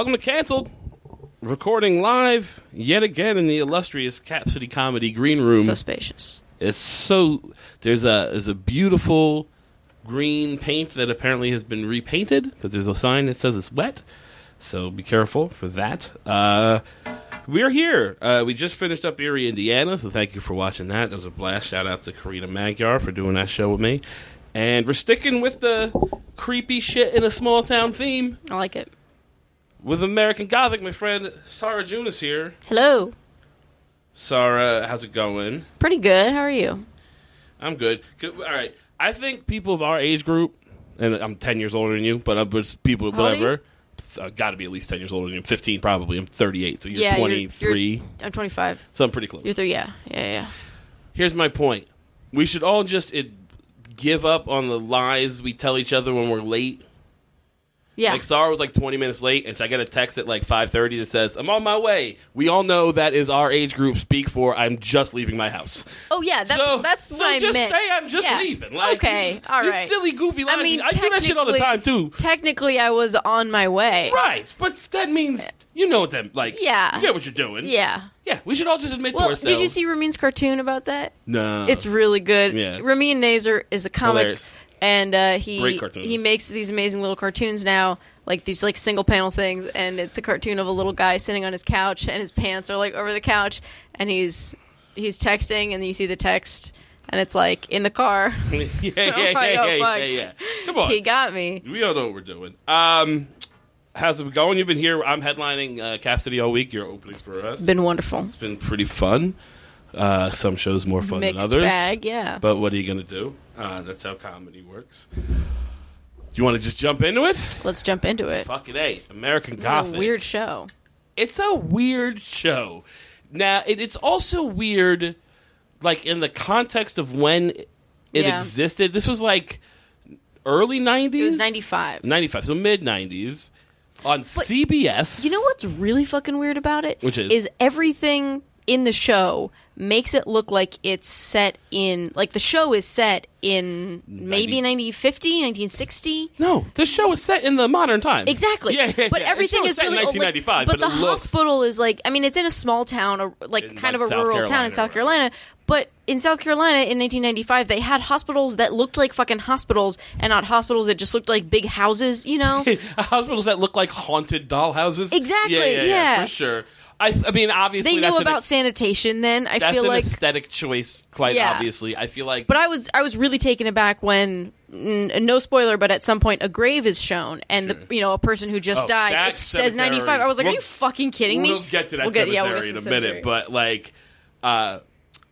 Welcome to Cancelled. Recording live yet again in the illustrious Cap City Comedy Green Room. So spacious. it's so there's a there's a beautiful green paint that apparently has been repainted because there's a sign that says it's wet. So be careful for that. Uh, we're here. Uh, we just finished up Erie, Indiana, so thank you for watching that. That was a blast. Shout out to Karina Magyar for doing that show with me. And we're sticking with the creepy shit in a small town theme I like it. With American Gothic. My friend Sarah June is here. Hello. Sarah, how's it going? Pretty good. How are you? I'm good. Good- All right. I think people of our age group, and I'm 10 years older than you, but I'm just people, How old are you? whatever. Uh, Got to be at least 10 years older than you. 15, probably. I'm 38, so you're Yeah, you're- 23. I'm 25. so I'm pretty close. You're three. Yeah. Yeah. Yeah. Here's my point. We should all just it, give up on the lies we tell each other when we're late. Yeah. Like Sarah was like 20 minutes late, and I got a text at like 5:30 that says, "I'm on my way." We all know that is our age group speak for "I'm just leaving my house." oh yeah. That's so, that's so what I just meant. say I'm just Yeah. leaving. Like, Okay, all these silly, goofy lies. I mean, I do that shit all the time too. Technically, I was on my way. Right, but that means you know what them like. Yeah. you get what you're doing. Yeah. yeah. We should all just admit to Well, ourselves. did you see Ramin's cartoon about that? No, It's really good. Yeah. Ramin Nazer is a comic, Hilarious. And uh, he he makes these amazing little cartoons now, like these like single panel things, and it's a cartoon of a little guy sitting on his couch, and his pants are like over the couch, and he's he's texting, and you see the text, and it's like in the car. yeah, yeah, yeah, Oh yeah, yeah, yeah. Come on, he got me. we all know what we're doing. Um, how's it going? You've been here. I'm headlining uh, Cap City all week. You're opening for us. Been wonderful. It's been pretty fun. Uh, some shows more fun Mixed than others. bag, yeah. But what are you going to do? Uh, that's how comedy works. You want to just jump into it? Let's jump into it. Fucking A. American This Gothic. weird show. It's a weird show. Now, it, it's also weird, like, in the context of when it Yeah. existed. This was like early 90s? It was ninety five. 95, so mid 90s. On CBS. You know what's really fucking weird about it? Which is? is everything in the show makes it look like it's set in like the show is set in maybe 1950, 1960. No, the show was set in the modern time. Exactly. Yeah, yeah, but yeah. everything is set really in old, like- 1995, but, but, the looks, hospital is like I mean it's in a small town or like In, kind like, of a South rural town in South Carolina. But in South Carolina in 1995 they had hospitals that looked like fucking hospitals and not hospitals that just looked like big houses, you know? hospitals that look like haunted dollhouses. Exactly, Yeah, yeah, yeah, yeah. for sure. I, I mean, obviously, they knew an about ex- sanitation then. I feel like that's feel an like aesthetic choice. Quite Yeah. obviously, I feel like. But I was I was really taken aback when n- no spoiler, but at some point a grave is shown and Sure. the, you know a person who just Oh, died. It says ninety five. I was like, we'll- are you fucking kidding me? we'll get to that We'll get- cemetery yeah, we'll get in a cemetery. minute, but like, uh,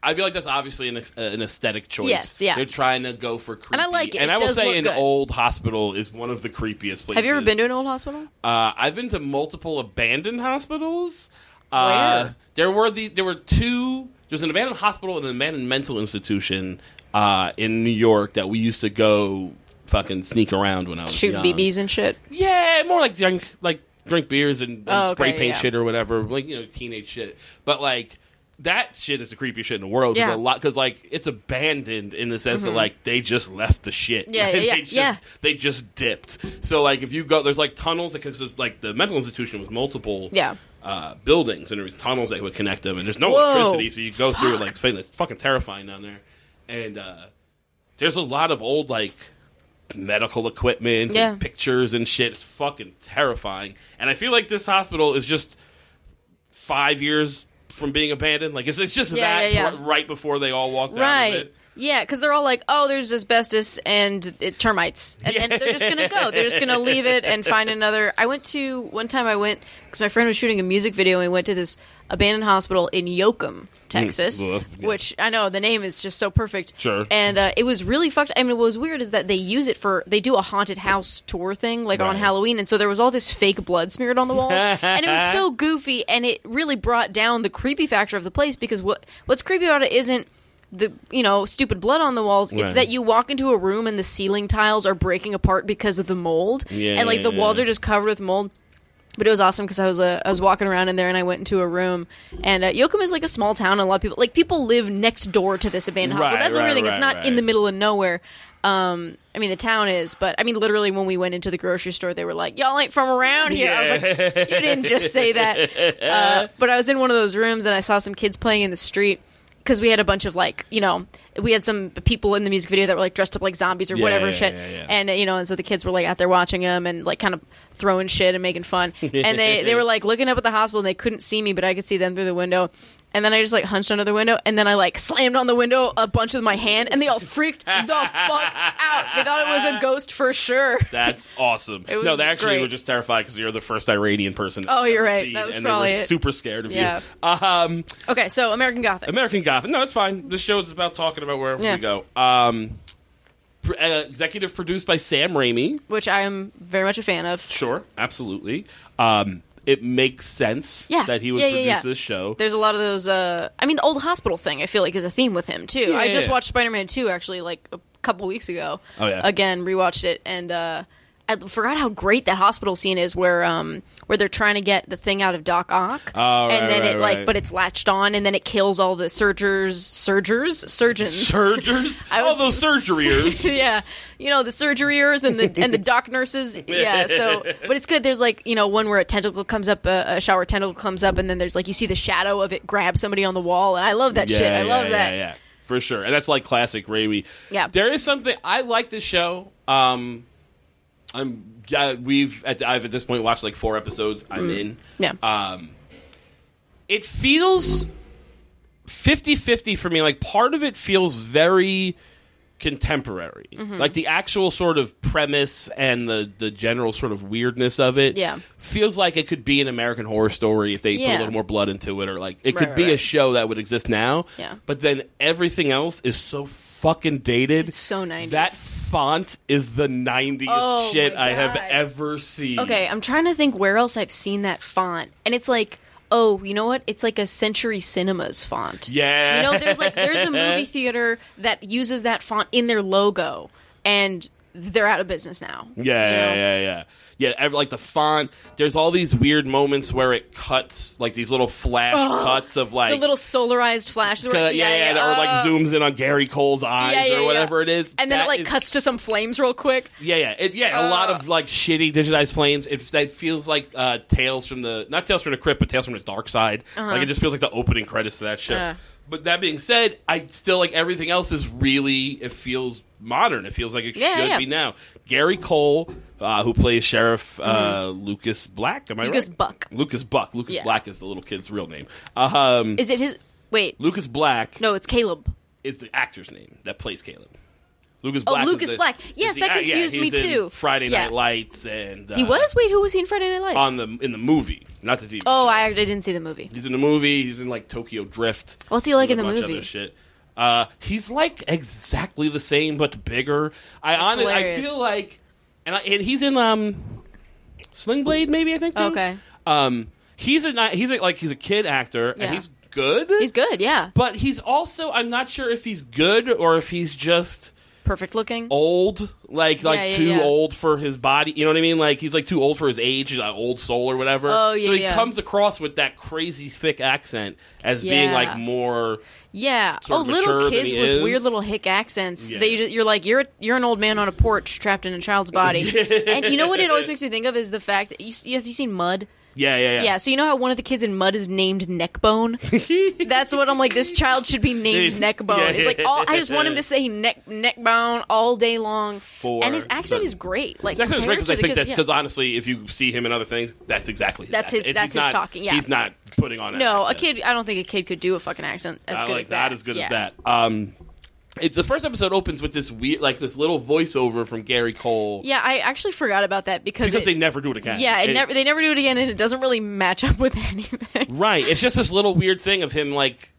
I feel like that's obviously an, uh, an aesthetic choice. Yes, yeah. They're trying to go for creepy, And I like it. And It I will say, an good. old hospital is one of the creepiest places. Have you ever been to an old hospital? Uh, I've been to multiple abandoned hospitals. Uh, there were the there were two. There's an abandoned hospital and an abandoned mental institution uh, in New York that we used to go fucking sneak around when I was Shoot young. BBs and shit. Yeah, more like drink like drink beers and, and Oh, spray okay, paint yeah. shit or whatever, like you know teenage shit. But like that shit is the creepiest shit in the world. Yeah. a lot because like it's abandoned in the sense that like they just left the shit. Mm-hmm. Yeah, yeah, yeah, they just, yeah. They just dipped. So like if you go, there's like tunnels because like the mental institution was multiple Yeah. Uh, buildings and there's tunnels that would connect them and there's no Whoa. electricity, so you go through it like it's fucking- terrifying down there. And uh, there's a lot of old like medical equipment Yeah. and pictures and shit. It's fucking terrifying. And I feel like this hospital is just five years from being abandoned. Like it's, it's just Yeah, that yeah, right before they all walked out of Right. it. Yeah, because they're all like, "Oh, there's asbestos and it, termites," and then they're just gonna go. They're just gonna leave it and find another. I went to one time. I went because my friend was shooting a music video, and we went to this abandoned hospital in Yoakum, Texas, ugh, yeah. which I know the name is just so perfect. Sure. And uh, it was really fucked. I mean, what was weird is that they use it for they do a haunted house tour thing like on Halloween, and so there was all this fake blood smeared on the walls, and it was so goofy, and it really brought down the creepy factor of the place because what what's creepy about it isn't the you know stupid blood on the walls it's that you walk into a room and the ceiling tiles are breaking apart because of the mold Yeah, and like yeah, the walls yeah. are just covered with mold but it was awesome because I was uh, I was walking around in there and I went into a room and uh, Yoakum is like a small town and a lot of people like people live next door to this abandoned Right, hospital. That's the right, weird thing. It's right, not in the middle of nowhere. Um, I mean, the town is, but I mean, literally, when we went into the grocery store, they were like, "Y'all ain't from around here." I was like, "You didn't just say that." Uh, but I was in one of those rooms and I saw some kids playing in the street because we had a bunch of like, you know, we had some people in the music video that were like dressed up like zombies or Yeah, whatever yeah, shit, yeah, and you know, and so the kids were like out there watching them and like kind of throwing shit and making fun, and they they were like looking up at the hospital and they couldn't see me, but I could see them through the window. And then I just like hunched under the window, and then I like slammed on the window a bunch with my hand, and they all freaked the fuck out. They thought it was a ghost for sure. That's awesome. It no, was they actually great. were just terrified because you're the first Iranian person. Oh, I've you're ever right. seen, That was and probably they were it. super scared of Yeah. you. Um, Okay, so American Gothic. American Gothic. No, it's fine. This show is about talking about wherever Yeah. we go. Um, uh, executive produced by Sam Raimi. which I am very much a fan of. Sure, absolutely. Um, it makes sense Yeah. that he would Yeah, produce yeah. this show. There's a lot of those. Uh, I mean, the old hospital thing. I feel like is a theme with him too. I just watched Spider-Man Two actually like a couple weeks ago. Oh, yeah. Again, rewatched it and uh, I forgot how great that hospital scene is where um where they're trying to get the thing out of Doc Ock. Oh, right, and then right, it like, right. but it's latched on, and then it kills all the surgers, surgers, surgeons. Surgers? I All those surgeryers. yeah, you know the surgeryers and the and the doc nurses. Yeah, so but it's good. There's like you know one where a tentacle comes up, a, a shower tentacle comes up, and then there's like you see the shadow of it grab somebody on the wall, and I love that shit. I yeah, love yeah, that. Yeah, for sure. And that's like classic Raimi. Yeah. There is something I like this show. Um, I'm yeah, we've at, I've at this point watched like four episodes. I'm in. Yeah, Um, it feels 50-50 for me. Like part of it feels very contemporary. Mm-hmm. Like the actual sort of premise and the the general sort of weirdness of it. Yeah. Feels like it could be an American horror story if they put a Yeah. little more blood into it or like it Right, could right, be a right. show that would exist now. Yeah. But then everything else is so fucking dated. It's so 90s. That font is the 90s Oh, shit I have ever seen. Okay, I'm trying to think where else I've seen that font, and it's like, oh, you know what? It's like a Century Cinemas font. Yeah. You know, there's like there's a movie theater that uses that font in their logo, and they're out of business now. Yeah, yeah, yeah, yeah. Yeah, ev- like the font. There's all these weird moments where it cuts, like these little flash cuts of like, The little solarized flashes. where- yeah, yeah, or like uh, zooms in on Gary Cole's eyes yeah, yeah, or yeah. whatever it is, and then That it like is- cuts to some flames real quick. Yeah, yeah, it, yeah. a lot of like shitty digitized flames. It that feels like uh, Tales from the not Tales from the Crypt, but Tales from the Dark Side. Like it just feels like the opening credits to that shit. Uh. But that being said, I still like everything else is really it feels modern. It feels like it Yeah, should yeah. be now. Gary Cole, uh, who plays Sheriff uh, Lucas Black, am I Mm-hmm. Lucas right? Buck. Lucas Buck. Lucas Yeah. Black is the little kid's real name. Um, Is it his? Wait, Lucas Black no, it's Caleb. is the actor's name that plays Caleb. Lucas Oh, Black. is Lucas the- Black. Yes, the- that uh, yeah, confused me in too. Friday Yeah. Night Lights and uh, He was. Wait, who was he in Friday Night Lights? on the in the movie, not the TV. oh, show. I actually didn't see the movie. He's in the movie. He's in like Tokyo Drift. What's he like in the movie? Shit. Uh, he's like exactly the same but bigger. I honestly, I hilarious. feel like, and, I, and he's in um, Sling Blade, maybe I think. Too. Okay. Um, he's a ni- he's a, like he's a kid actor Yeah. and he's good. He's good. Yeah, but he's also I'm not sure if he's good or if he's just perfect looking. old, like like Yeah, too yeah. old for his body. You know what I mean? Like he's like too old for his age. He's an old soul or whatever. Oh, yeah, So he yeah. comes across with that crazy thick accent as being Yeah. like more. Yeah. Oh, little kids with is. weird little hick accents. Yeah. They, you're like you're you're an old man on a porch trapped in a child's body. and you know what it always makes me think of is the fact that you have you seen Mud? Yeah, yeah, yeah. Yeah. So you know how one of the kids in Mud is named Neckbone. That's what I'm like. This child should be named Yeah. Neckbone. It's like all I just want him to say neck neckbone all day long. For and his accent the- is great. Like His accent is great because I think that yeah. because honestly, if you see him in other things, that's exactly his That's his- accent. that's his not- talking, yeah. he's not putting on. No, a kid. I don't think a kid could do a fucking accent as I good like as that. not as good Yeah. as that. Um, it's the first episode opens with this weird, like this little voiceover from Gary Cole Yeah, I actually forgot about that because because it- they never do it again. Yeah, it, never they never do it again, and it doesn't really match up with anything. Right. It's just this little weird thing of him like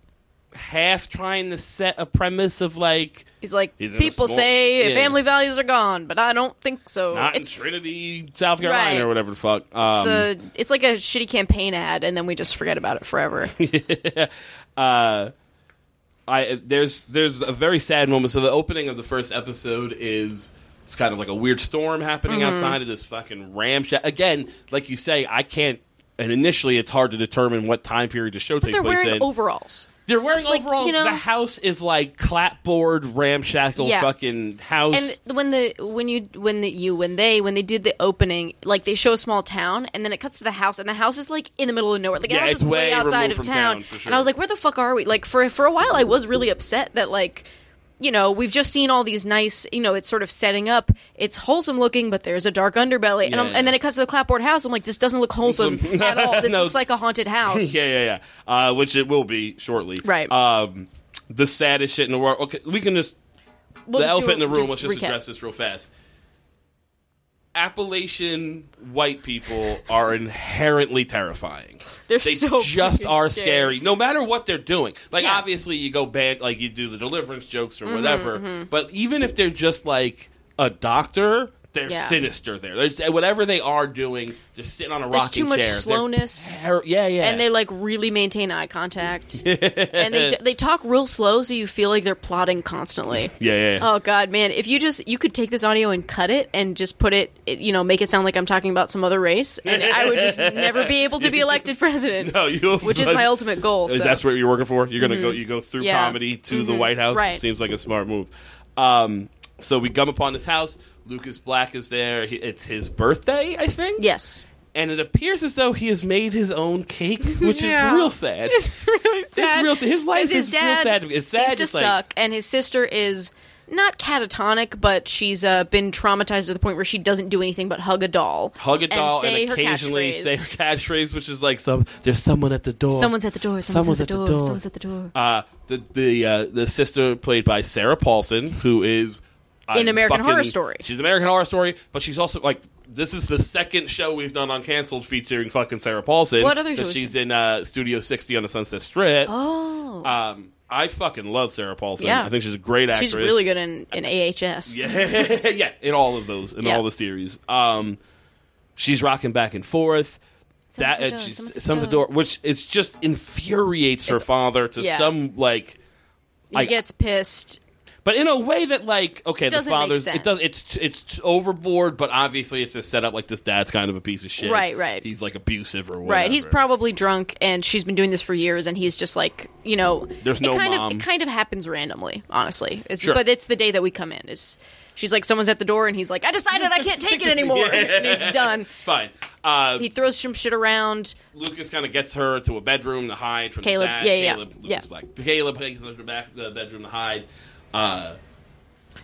half trying to set a premise of like He's like, He's people small- say yeah. family values are gone, but I don't think so. not in it's Trinity, South Carolina Right. or whatever the fuck. Um, it's, a, it's like a shitty campaign ad, and then we just forget about it forever. uh, I there's there's a very sad moment. So the opening of the first episode is it's kind of like a weird storm happening Mm-hmm. outside of this fucking ramshack. Again, like you say, I can't. And initially, it's hard to determine what time period the show But takes they're place wearing in. overalls. They're wearing Like, overalls. you know- the house is like clapboard, ramshackle, Yeah. fucking house. And when the when you when the you when they when they did the opening, like they show a small town, and then it cuts to the house, and the house is like in the middle of nowhere. Like the Yeah, house it's is way outside of town. town, for And I was like, where the fuck are we? Like for for a while, I was really upset that like. You know, we've just seen all these nice. You know, it's sort of setting up. It's wholesome looking, but there's a dark underbelly, and, I'm, Yeah. and then it cuts to the clapboard house. I'm like, this doesn't look wholesome at all. This No. looks like a haunted house. yeah, yeah, yeah. Uh, which it will be shortly. Right. Um, the saddest shit in the world. Okay, we can just We'll the just elephant a- in the room. Let's just recap. address this real fast. Appalachian white people are inherently terrifying. They're they so just are scary. scary, no matter what they're doing. Like Yeah. obviously, you go bad, like you do the deliverance jokes or Mm-hmm, whatever. But even if they're just like a doctor, they're Yeah. sinister. There, There's, whatever they are doing, just sitting on a There's rocking too much chair. slowness. ter- yeah, yeah, and they like really maintain eye contact and they they talk real slow so you feel like they're plotting constantly yeah, yeah. yeah. oh god man if you just you could take this audio and cut it and just put it, it you know make it sound like i'm talking about some other race and i would just never be able to be elected president no, you. which is my ultimate goal so. That's what you're working for. You're gonna go. You go through Yeah. comedy to the White House. Right. Seems like a smart move. Um, so we come upon this house. Lucas Black is there. He, it's his birthday, I think. yes And it appears as though he has made his own cake, which Yeah. is real sad. it's really sad real sad. His life 'Cause his is real dad sad. It's sad seems to just like- suck and his sister is not catatonic, but she's uh, been traumatized to the point where she doesn't do anything but hug a doll. Hug a doll say and, her occasionally catchphrase. say her catchphrase, which is like some. There's someone at the door. Someone's at the door. Someone's, at, the door, Someone's at the door. Uh, the the uh, the sister played by Sarah Paulson, who is In American fucking- Horror Story. She's American Horror Story, but she's also like this is the second show we've done on canceled featuring fucking Sarah Paulson. What other show She's in uh, Studio 60 on the Sunset Strip. Oh, Um, I fucking love Sarah Paulson. Yeah. I think she's a great actress. she's really good in, in AHS. Yeah, yeah, in all of those, in Yeah. all the series. Um, she's rocking back and forth. That the uh, door, she's- someone's the someone's door. door, which is just infuriates her It's- father to yeah. some like He Like- gets pissed. But in a way that like okay Doesn't the make father's it does it's it's overboard but obviously it's just set up like this dad's kind of a piece of shit Right, right. he's like abusive or whatever Right, he's probably drunk, and she's been doing this for years, and he's just like, you know, There's it no kind mom. Of, it kind of happens randomly, honestly. It's, Sure. But it's the day that we come in. Is she's like, someone's at the door, and he's like, I decided I can't take it anymore, and he's done. fine uh, He throws some shit around. Lucas kind of gets her to a bedroom to hide from Caleb, the dad yeah, yeah, Caleb yeah. Lucas Black Caleb takes her to the back the bedroom to hide uh,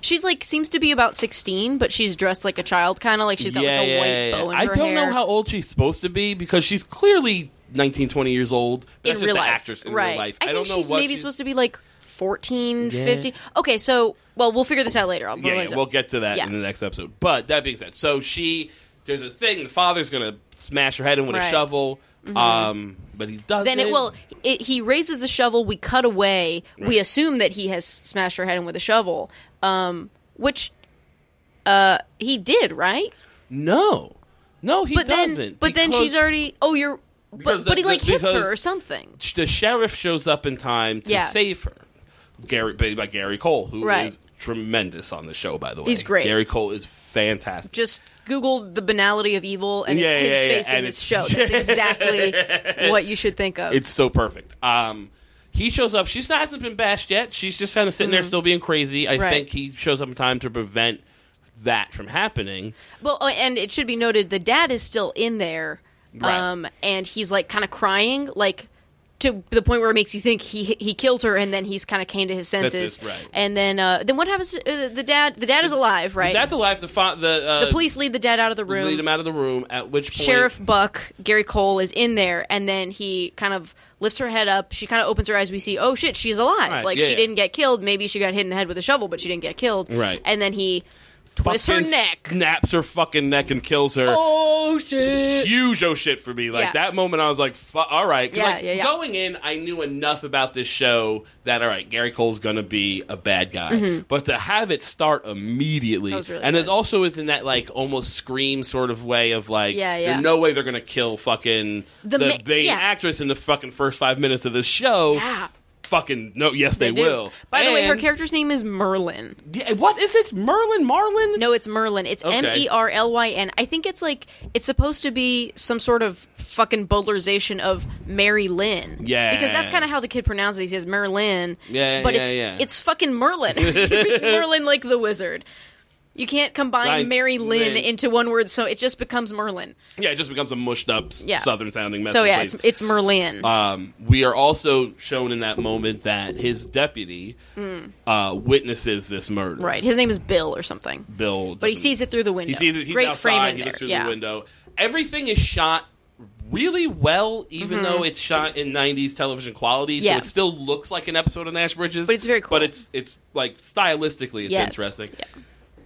She's like seems to be about sixteen, but she's dressed like a child, kind of like she's got yeah, like a yeah, white yeah, bow in I her don't hair. know how old she's supposed to be because she's clearly 19 20 years old but in that's real just life, actress in right? real life I, I, think don't know she's what maybe she's, supposed to be like 14, Yeah. 15. Okay, so well, we'll figure this out later. I'll yeah, yeah, we'll get to that in the next episode. But that being said, so she there's a thing. The father's gonna smash her head in with a Right. Mm-hmm. shovel, um, but he doesn't. then it will. It, he raises the shovel. We cut away. We assume that he has smashed her head in with a shovel, um, which uh, he did, right? No, no, he but doesn't. then, but then she's already. Oh, you're. But, the- but he the- like hits her or something. The sheriff shows up in time to Yeah. save her. Gary, played by Gary Cole, who is Right. tremendous on the show. By the way, He's great. Gary Cole is fantastic. Just Google the banality of evil, and Yeah, it's his yeah, yeah, face in and this show. That's exactly what you should think of. It's so perfect. Um, he shows up. She's not hasn't been bashed yet. She's just kind of sitting there, still being crazy. I Mm-hmm. Right. think he shows up in time to prevent that from happening. Well, oh, and it should be noted the dad is still in there, Right. um, and he's like kind of crying, like to the point where it makes you think he he killed her, and then he's kind of came to his senses. it, right. And then uh, then what happens? To, uh, the dad the dad is alive, right? That's alive. The fa- the, uh, the police lead the dad out of the room. lead him out of the room. At which point, Sheriff Buck Gary Cole is in there, and then he kind of lifts her head up. She kind of opens her eyes. We see, oh shit, she's alive. Right, like yeah, she yeah. didn't get killed. Maybe she got hit in the head with a shovel, but she didn't get killed. Right. And then he twists her neck. snaps her fucking neck, and kills her. Oh shit! Huge oh shit for me. Like Yeah. that moment, I was like, Fu- "All right." 'Cause, Yeah, like, yeah, yeah. Going in, I knew enough about this show that all right, Gary Cole's gonna be a bad guy, but to have it start immediately, Mm-hmm. That was really and good. it also is in that like almost scream sort of way of like, Yeah, yeah. there's no way they're gonna kill fucking the, The ma- main yeah. actress in the fucking first five minutes of this show. Yeah. Fucking no. Yes, they, do. will. By the way, her character's name is Merlin. Yeah, what is it? Merlin? Marlin? No, it's Merlin. It's. M E R L Y N. I think it's like it's supposed to be some sort of fucking bowdlerization of Mary Lynn. Yeah. because that's kind of how the kid pronounces it. He says Merlin. Yeah, but yeah, it's yeah. it's fucking Merlin. It's Merlin like the wizard. You can't combine. Mary Lynn into one word, so it just becomes Merlin. Yeah, it just becomes a mushed up Yeah. southern sounding mess. So yeah, place. it's it's Merlin. Um, we are also shown in that moment that his deputy uh, witnesses this murder. right. His name is Bill or something. Bill, But he sees it through the window. He sees it. He's Great outside. framing he there. looks through yeah. the window. Everything is shot really well, even though it's shot in '90s television quality. So Mm-hmm. Yeah. it still looks like an episode of Nash Bridges. But it's very cool. But it's it's like stylistically, it's Yes. interesting. Yeah.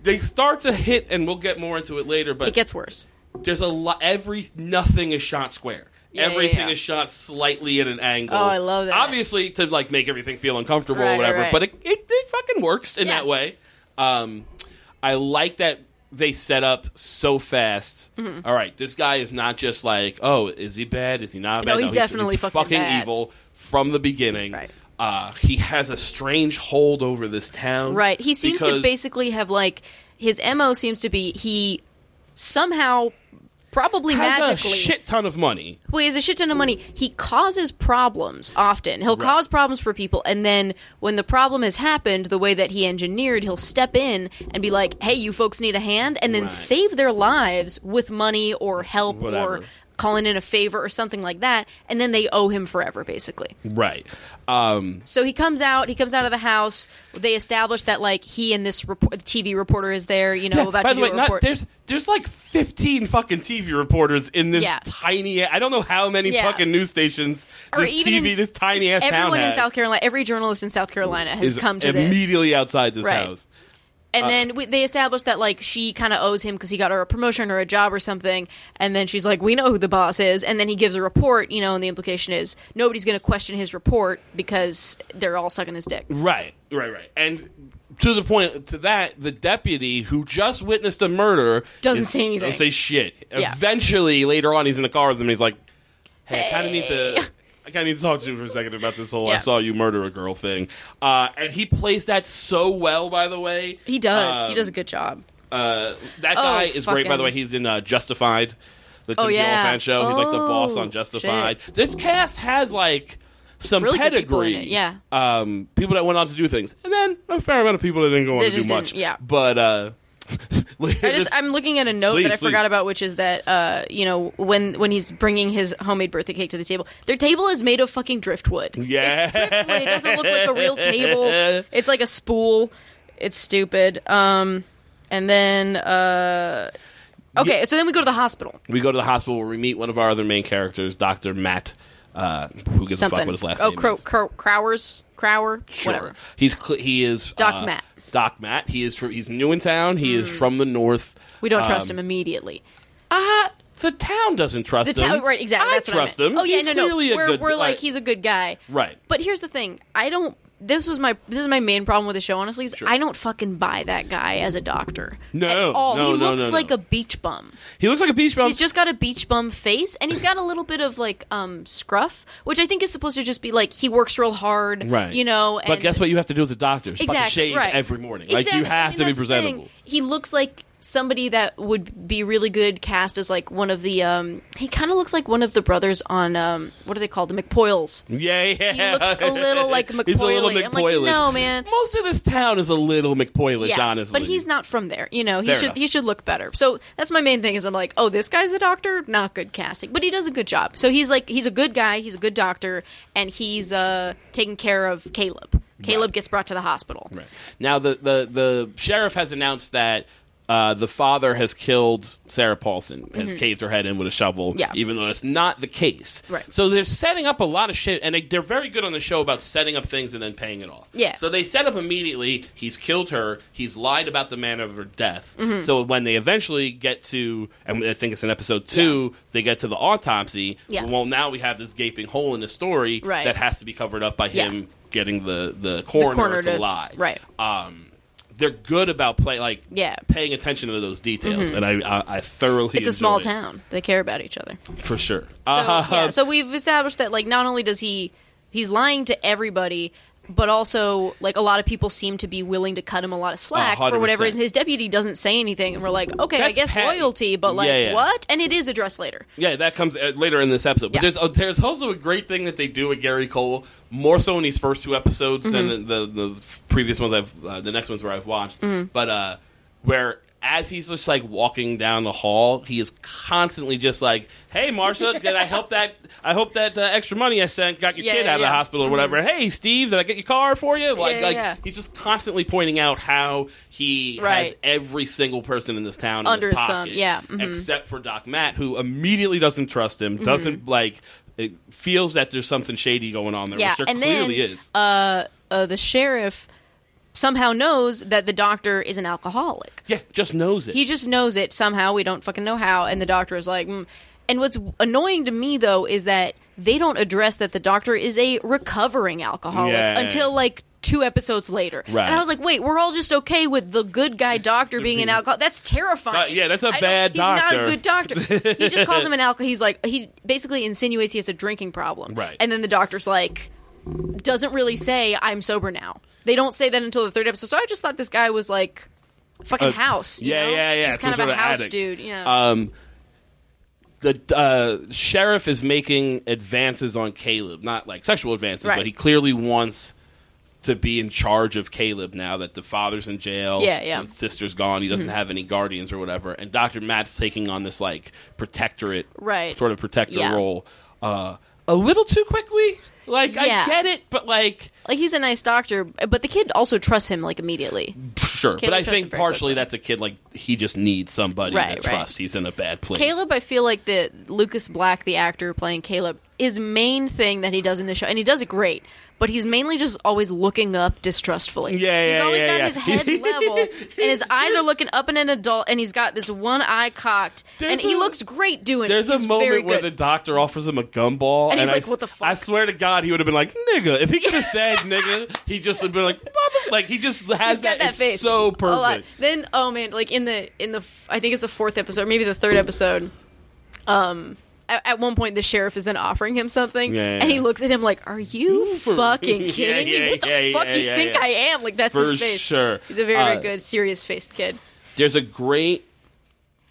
They start to hit, and we'll get more into it later. But It gets worse. there's a lot. Every nothing is shot square. Yeah, yeah, everything yeah. is shot slightly at an angle. Oh, I love that. Obviously, to like make everything feel uncomfortable Right, or whatever. right. But it, it, it fucking works in Yeah. that way. Um, I like that they set up so fast. Mm-hmm. All right, this guy is not just like, oh, is he bad? Is he not bad? No, he's definitely fucking bad. evil from the beginning. Right. Uh, he has a strange hold over this town. Right. He seems to basically have like his mo seems to be he somehow probably magically has magically a shit ton of money. well, he has a shit ton of money. He causes problems often. He'll Right. cause problems for people, and then when the problem has happened, the way that he engineered, he'll step in and be like, "Hey, you folks need a hand," and then Right. save their lives with money or help Whatever. or calling in a favor or something like that, and then they owe him forever, basically. Right. Um, So he comes out. He comes out of the house. They establish that like he and this report, the TV reporter is there. You know Yeah, about by to the do way, a not, report. there's there's like 15 fucking TV reporters in this Yeah. tiny. I don't know how many Yeah. fucking news stations or even TV, in, this tiny ass town everyone in South Carolina, every journalist in South Carolina has is come to this. immediately outside this Right. house. And Uh, then we, they established that like she kind of owes him because he got her a promotion or a job or something. And then she's like, "We know who the boss is." And then he gives a report, you know, and the implication is nobody's going to question his report because they're all sucking his dick. Right, right, right. And to the point to that, the deputy who just witnessed a murder Doesn't is- say anything. Doesn't say shit. Yeah. Eventually, later on, he's in the car with him. And he's like, "Hey, I kind of need to." I kind of need to talk to you for a second about this whole "I Yeah. saw you murder a girl" thing, uh, and he plays that so well. By the way, He does. he Um, does a good job. Uh, that Oh, guy is great, by the fucking- way. He's in uh, Justified, the Oh, Timothy yeah. Olyphant show. He's like the boss Oh, on Justified. This cast has like some Really good people pedigree. it, yeah. Um, people that went on to do things, and then a fair amount of people that didn't go on They to do just didn't- much. yeah. But uh, I just I'm looking at a note Please, that I forgot about, which is that uh, you know when when he's bringing his homemade birthday cake to the table, their table is made of fucking driftwood. Yeah. it's driftwood. It doesn't look like a real table. It's like a spool. It's stupid. Um, and then uh, okay, so then we go to the hospital. we go to the hospital where we meet one of our other main characters, Doctor Matt. Uh, who gives a Something. fuck what his last oh, name Crow, is? Crow, Crowers, Crower, Sure. whatever. He's cl- he is Doc uh, Matt. Doc Matt. He is from, he's new in town. He is from the north. We don't trust Um, him immediately. Uh, the town doesn't trust The him. town, right? Exactly. I That's what trust I meant. him. Oh yeah, He's no, no. clearly a we're good- we're like he's a good guy, Right. But here's the thing: I don't. This was my this is my main problem with the show. Honestly, is Sure. I don't fucking buy that guy as a doctor. No, at all. no, he no, looks no, no. like a beach bum. He looks like a beach bum. He's just got a beach bum face, and he's got a little bit of like um scruff, which I think is supposed to just be like he works real hard, right. You know. And but guess what? You have to do as a doctor. Is fucking Exactly, shave right. every morning. Like Exactly. you have I mean, to be that's the thing. presentable. He looks like somebody that would be really good cast as like one of the. um He kind of looks like one of the brothers on um what are they called? The McPoyles. Yeah, yeah. He looks a little like McPoyle. He's a little like, no, man. Most of this town is a little McPoylish, Yeah, honestly. but he's not from there. You know, he Fair should enough. he should look better. So that's my main thing. Is I'm like, oh, this guy's the doctor. Not good casting, but he does a good job. So he's like, he's a good guy. He's a good doctor, and he's uh taking care of Caleb. Caleb Right. gets brought to the hospital. Right. Now the, the, the sheriff has announced that uh, the father has killed Sarah Paulson, has caved her head in with a shovel, Mm-hmm. Yeah. even though that's not the case. Right. So they're setting up a lot of shit, and they, they're very good on the show about setting up things and then paying it off. Yeah. So they set up immediately. He's killed her. He's lied about the manner of her death. Mm-hmm. So when they eventually get to, and I think it's in episode two, they get to the autopsy. Yeah. Well, now we have this gaping hole in the story Right. that has to be covered up by Yeah. him getting the the coroner, coroner to, to- lie. right. Um, they're good about play like Yeah. paying attention to those details, and I, I I thoroughly It's a small it, town. They care about each other. for sure. So Uh, yeah, so we've established that like not only does he he's lying to everybody. But also, like a lot of people seem to be willing to cut him a lot of slack for whatever reason. His deputy doesn't say anything, and we're like, okay, I guess pat- loyalty, but like Yeah, yeah. what? And it is addressed later. Yeah, that comes uh, later in this episode. But Yeah. there's uh, there's also a great thing that they do with Gary Cole more so in these first two episodes Mm-hmm. than the, the the previous ones I've uh, the next ones where I've watched. Mm-hmm. But uh, where as he's just like walking down the hall, he is constantly just like, "Hey, Marsha, did I help that? I hope that uh, extra money I sent got your Yeah, kid yeah, out of the yeah. Mm-hmm. hospital or whatever. Hey, Steve, did I get your car for you? Like, like he's just constantly pointing out how he has every single person in this town in Under his his thumb, pocket, yeah, mhm. except for Doc Matt, who immediately doesn't trust him, doesn't like. It feels that there's something shady going on there, Yeah, which there and then, clearly is. Uh, uh, the sheriff somehow knows that the doctor is an alcoholic. yeah, just knows it. He just knows it somehow. We don't fucking know how. And the doctor is like, mm. and what's annoying to me though is that they don't address that the doctor is a recovering alcoholic Yeah. until like two episodes later. Right. And I was like, wait, we're all just okay with the good guy doctor being an alcoholic. That's terrifying. Uh, yeah, that's a I bad he's not a good doctor. he just calls him an alcoholic. He's like, he basically insinuates he has a drinking problem. Right. And then the doctor's like, doesn't really say I'm sober now. They don't say that until the third episode. So I just thought this guy was like fucking Uh, house. you yeah, know? yeah, yeah, He's some kind of sort a of house addict. dude. Yeah. um, the uh, sheriff is making advances on Caleb, not like sexual advances, Right. but he clearly wants to be in charge of Caleb now that the father's in jail. Yeah, yeah. The sister's gone. He doesn't Mm-hmm. have any guardians or whatever. And Doctor Matt's taking on this like protectorate, Right. sort of protector Yeah. role, uh, a little too quickly. Like Yeah. I get it, but like like he's a nice doctor, but the kid also trusts him like immediately. sure. Caleb but I think partially quickly. that's a kid like he just needs somebody Right, to right. trust. He's in a bad place. Caleb, I feel like the Lucas Black, the actor playing Caleb, his main thing that he does in the show, and he does it great, but he's mainly just always looking up distrustfully. Yeah, he's yeah, always yeah, got yeah. his head level, and his eyes are looking up at an adult, and he's got this one eye cocked, There's and he looks great doing There's it. a moment where the doctor offers him a gumball, And he's I like, "What the fuck?" I swear to God, he would have been like, "Nigga." If he could have said "nigga," he just would have been like, "Mother," like he just has that it's face. so perfect. Then, oh man, like in the in the I think it's the fourth episode, maybe the third episode. Um, at, at one point, the sheriff is then offering him something, Yeah, yeah, and he yeah. looks at him like, "Are you fucking kidding yeah, me? What the yeah, fuck yeah, you yeah, think yeah. I am?" Like that's For his face. sure. He's a very Uh, good, serious faced kid. There's a great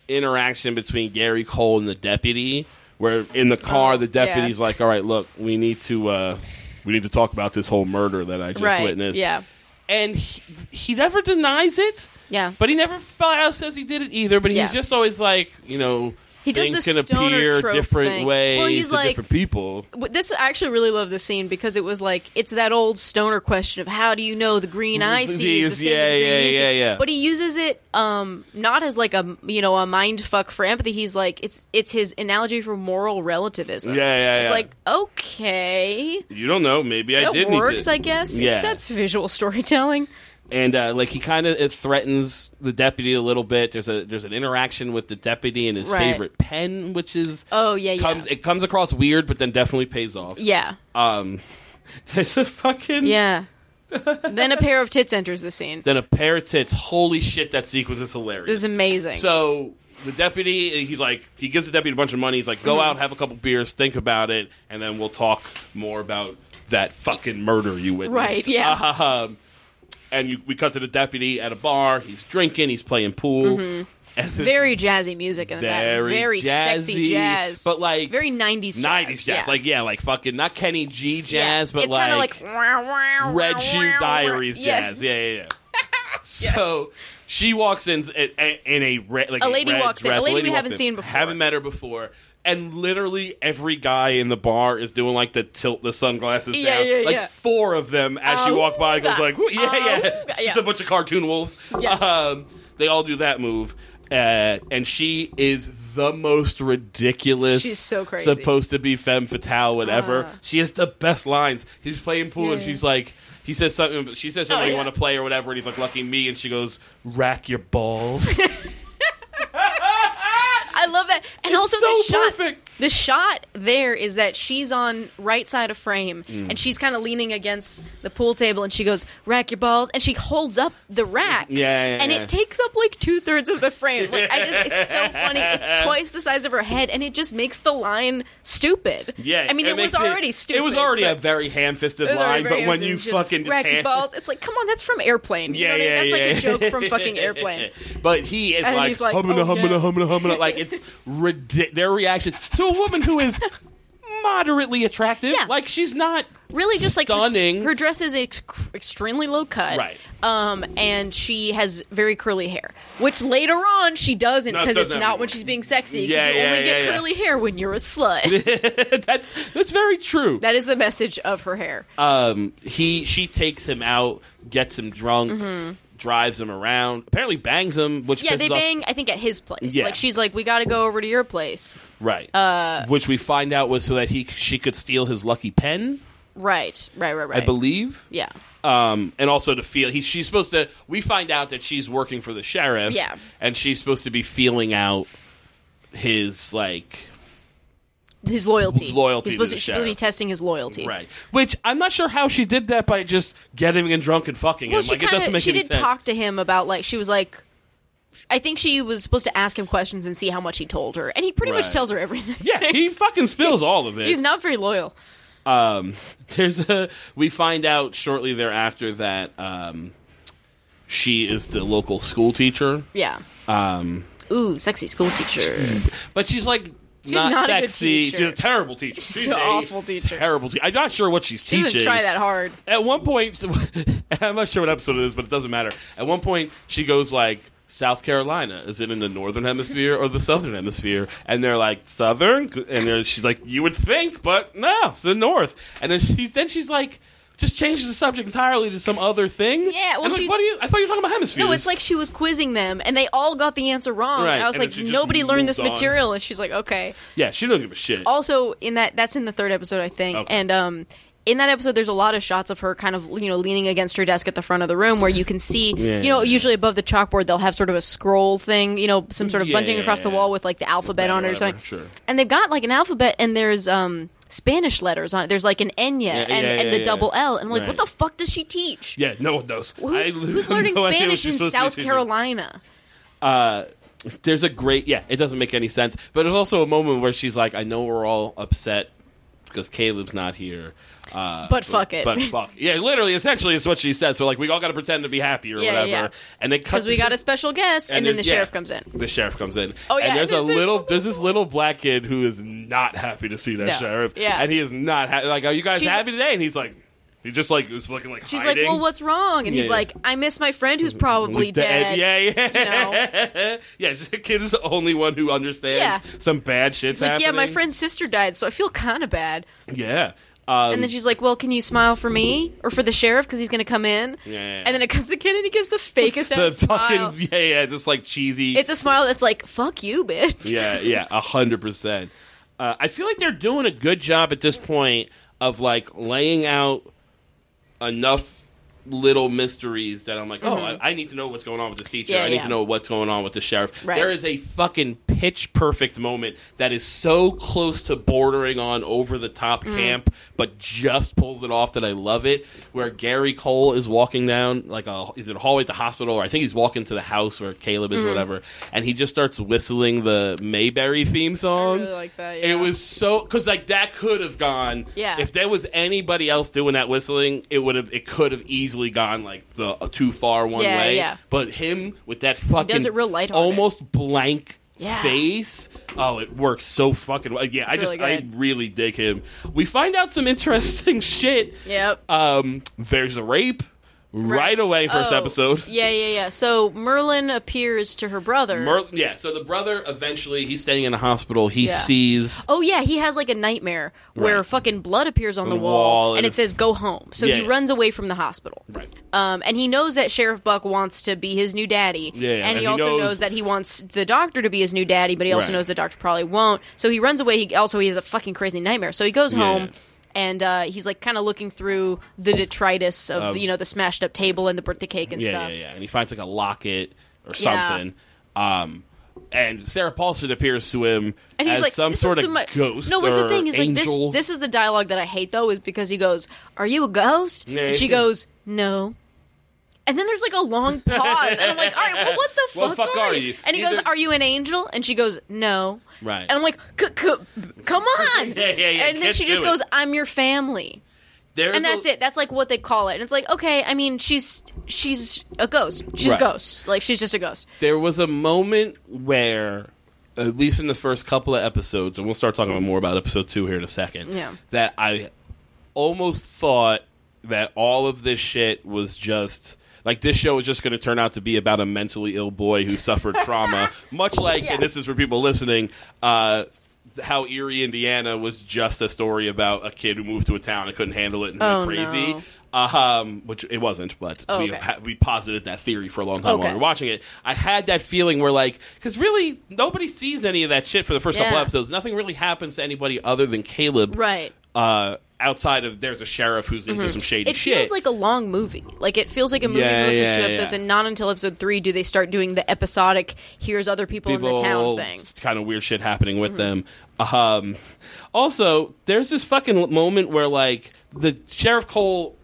interaction between Gary Cole and the deputy, where in the car Oh, the deputy's like, "All right, look, we need to." Uh, we need to talk about this whole murder that I just right? witnessed. Yeah, And he, he never denies it. yeah. But he never flat out says he did it either. But Yeah. he's just always like, you know, He does things the can appear different thing. ways Well, he's to like- different people. This I actually really love this scene because it was like it's that old stoner question of how do you know the green I see is the same Yeah, as green yeah, you see? yeah, yeah. But he uses it um not as like a you know a mind fuck for empathy. He's like it's it's his analogy for moral relativism. Yeah, yeah, It's like okay, You don't know. Maybe I did works. I guess Yeah. it's that's visual storytelling. And uh, like he kind of threatens the deputy a little bit. There's a there's an interaction with the deputy and his Right. favorite pen, which is Oh yeah, yeah, it comes across weird, but then definitely pays off. yeah, Um, there's a fucking yeah. then a pair of tits enters the scene. then a pair of tits. Holy shit, that sequence is hilarious. This is amazing. So the deputy, he's like, he gives the deputy a bunch of money. He's like, go Mm-hmm. out, have a couple beers, think about it, and then we'll talk more about that fucking murder you witnessed. Right, yeah. Um, and you, we cut to the deputy at a bar. He's drinking. He's playing pool. Mm-hmm. very jazzy music in that very, very sexy jazzy, jazz, but like very '90s jazz. 90s jazz. yeah. Like yeah, like fucking not Kenny G Yeah. jazz, but it's like, like Red Shoe Diaries wow. jazz. Yeah, yeah, yeah. So she walks in in, in a red, like A lady red walks in. A dress. lady we haven't in. seen before. Haven't met her before. And literally every guy in the bar is doing like the tilt the sunglasses Yeah, down. yeah, like yeah. four of them as she Oh, walked by goes like, "Woo, yeah, yeah. oh, It's just yeah. a bunch of cartoon wolves. Yeah. Um, they all do that move. Uh, and she is the most ridiculous. She's so crazy. Supposed to be femme fatale, whatever. Ah. she has the best lines. He's playing pool, and Yeah. she's like, he says something. She says something Oh, you want to play or whatever, and he's like, "Lucky me," and she goes, "Rack your balls." I love that, and It's also so the shot. perfect. The shot there is that she's on right side of frame Mm. and she's kind of leaning against the pool table and she goes rack your balls and she holds up the rack Yeah, yeah, and yeah. it takes up like two thirds of the frame like i just it's so funny it's twice the size of her head and it just makes the line stupid Yeah, i mean it, was makes already stupid It was already a very ham-fisted it was line, but when you just fucking just rack your balls it's like come on that's from airplane You Yeah, know what I mean? yeah, that's yeah. like a joke from fucking airplane But he is And like, like, humming, oh, humming, yeah. humming, humming, like it's ridiculous. Their reaction to a woman who is moderately attractive, Yeah. like she's not really just like her- stunning. Her, dress is ex- extremely low cut, Right. Um, and she has very curly hair, which later on she doesn't No, it because it's doesn't not when she's being sexy. Because Yeah, you yeah, only get curly hair when you're a slut. that's that's very true. that is the message of her hair. um, he she takes him out, gets him drunk, drives him around. Apparently bangs him, which yeah, they off- bang. I think at his place. Yeah. Like she's like, we got to go over to your place. right? Uh, which we find out was so that he she could steal his lucky pen, Right, right, right, right. I believe. Yeah, um, and also to feel he's she's supposed to. We find out that she's working for the sheriff, Yeah. and she's supposed to be feeling out his like his loyalty. His loyalty He's to supposed the to, she's supposed to be sheriff. testing his loyalty. right, which I'm not sure how she did that by just getting him drunk and fucking Well, him. she Like it kind doesn't of make she any did sense. talk to him about like she was like. I think she was supposed to ask him questions and see how much he told her, and he pretty much Right. tells her everything. yeah, he fucking spills all of it. He's not very loyal. um, there's a we find out shortly thereafter that um, she is the local school teacher. Yeah. Um, Ooh, sexy school teacher. But she's like She's not, not a sexy. teacher. She's a terrible teacher. She's a an awful teacher. Terrible teacher. I'm not sure what she's She teaching. doesn't try that hard. At one point, I'm not sure what episode it is, but it doesn't matter. At one point, she goes like. South Carolina is it in the northern hemisphere or the southern hemisphere? And they're like southern, and she's like, you would think, but no, it's the north. And then she then she's like, just changes the subject entirely to some other thing. Yeah, well, I'm like, what are you? I thought you were talking about hemispheres. No, it's like she was quizzing them, and they all got the answer wrong. Right, And I was and like, nobody learned this on. material, and she's like, okay. yeah, she don't give a shit. Also, in that, that's in the third episode, I think, Okay. and um. In that episode, there's a lot of shots of her kind of, you know, leaning against her desk at the front of the room where you can see, Yeah. you know, usually above the chalkboard, they'll have sort of a scroll thing, you know, some sort of Yeah, bunching yeah, across the wall with like the alphabet on it or something. Sure. And they've got like an alphabet and there's um Spanish letters on it. There's like an Enya Yeah, and, yeah, and the double L. And I'm like, Right. what the fuck does she teach? Yeah, no one knows. Who's, who's learning no Spanish in supposed to be South. Carolina? uh, there's a great yeah it doesn't make any sense but there's also a moment where she's like i know we're all upset because caleb's not here uh, But fuck it. but fuck yeah literally essentially is what she said so like we all got to pretend to be happy or Yeah, whatever yeah. and they Because we got a special guest, and, then the yeah, sheriff comes in. the sheriff comes in Oh, yeah, and there's a there's- little there's this little black kid who is not happy to see that No. sheriff Yeah. and he is not happy like are you guys She's- happy today and he's like he just like is looking like She's hiding. like, well, what's wrong? And he's Yeah. like, I miss my friend who's probably dead. Yeah, yeah. yeah, the kid is the only one who understands Yeah. some bad shit's He's like, yeah, my friend's sister died, so I feel kind of bad. Yeah. Um, And then she's like, well, can you smile for me or for the sheriff because he's going to come in? Yeah, yeah, yeah. And then it comes the kid and he gives the fakest the ass smile. fucking yeah, yeah, just like cheesy. It's a smile that's like, fuck you, bitch. yeah, yeah, a hundred percent. Uh, I feel like they're doing a good job at this point of like laying out enough little mysteries that I'm like, oh, I, I need to know what's going on with this teacher. Mm-hmm. Yeah, I need yeah. to know what's going on with the sheriff. Right. There is a fucking pitch perfect moment that is so close to bordering on over the top Mm. camp, but just pulls it off that I love it. Where Gary Cole is walking down like a is it a hallway at the hospital, or I think he's walking to the house where Caleb is, whatever, and he just starts whistling the Mayberry theme song. really like that, It was so because like that could have gone. Yeah. If there was anybody else doing that whistling, it would have. It could have easily gone like the uh, too far one Yeah, way. yeah. But him with that fucking does it real light, almost blank Yeah. face. Oh, it works so fucking well. Yeah, I just really I really dig him. We find out some interesting shit. Yep. Um, there's a rape right, away. First Oh, episode. Yeah, yeah, yeah. So Merlin appears to her brother. Mer- yeah, so the brother eventually he's staying in a hospital. He Yeah. sees Oh yeah, he has like a nightmare where Right. fucking blood appears on the, the wall, wall, and and it says "Go home." So Yeah, he yeah. runs away from the hospital. right. Um, and he knows that Sheriff Buck wants to be his new daddy. Yeah, yeah, and and he he also knows- knows... that he wants the doctor to be his new daddy, but he also Right. knows the doctor probably won't. So he runs away. He also he has a fucking crazy nightmare. So he goes home. And uh, he's like kind of looking through the detritus of, Of- you know the smashed up table and the birthday cake and yeah, stuff. Yeah, yeah, and he finds like a locket or Yeah. something. Um, and Sarah Paulson appears to him And he's as like some this sort is of the mo- ghost. No, what's the or thing is like angel. this. This is the dialogue that I hate though, is because he goes, "Are you a ghost?" Yeah. And she goes, "No." And then there's like a long pause, and I'm like, "All right, well, what the fuck, the fuck are, are you?" And he Either- goes, "Are you an angel?" And she goes, "No." Right. And I'm like, "C- c- "Come on!" Yeah, yeah, yeah, And then she just it. goes, "I'm your family." There's and that's a- it. That's like what they call it. And it's like, okay, I mean, she's she's a ghost. She's Right. a ghost. Like she's just a ghost. There was a moment where, at least in the first couple of episodes, and we'll start talking more about episode two here in a second. Yeah. That I almost thought that all of this shit was just. Like this show is just going to turn out to be about a mentally ill boy who suffered trauma, much like, Yeah. and this is for people listening, uh, how Eerie, Indiana was just a story about a kid who moved to a town and couldn't handle it and Oh, went crazy. no. Um, which it wasn't, but Oh, we okay. ha- we posited that theory for a long time while we were watching it. I had that feeling where like because really nobody sees any of that shit for the first couple episodes. Nothing really happens to anybody other than Caleb, Right. Uh, outside of there's a sheriff who's into some shady Mm-hmm. It feels like a long movie. Like it feels like a movie Yeah, for the first yeah, two episodes, yeah. and not until episode three do they start doing the episodic. Here's other people, in the town thing. Mm-hmm. kind of weird shit happening with them. Um, also, there's this fucking moment where like the sheriff Cole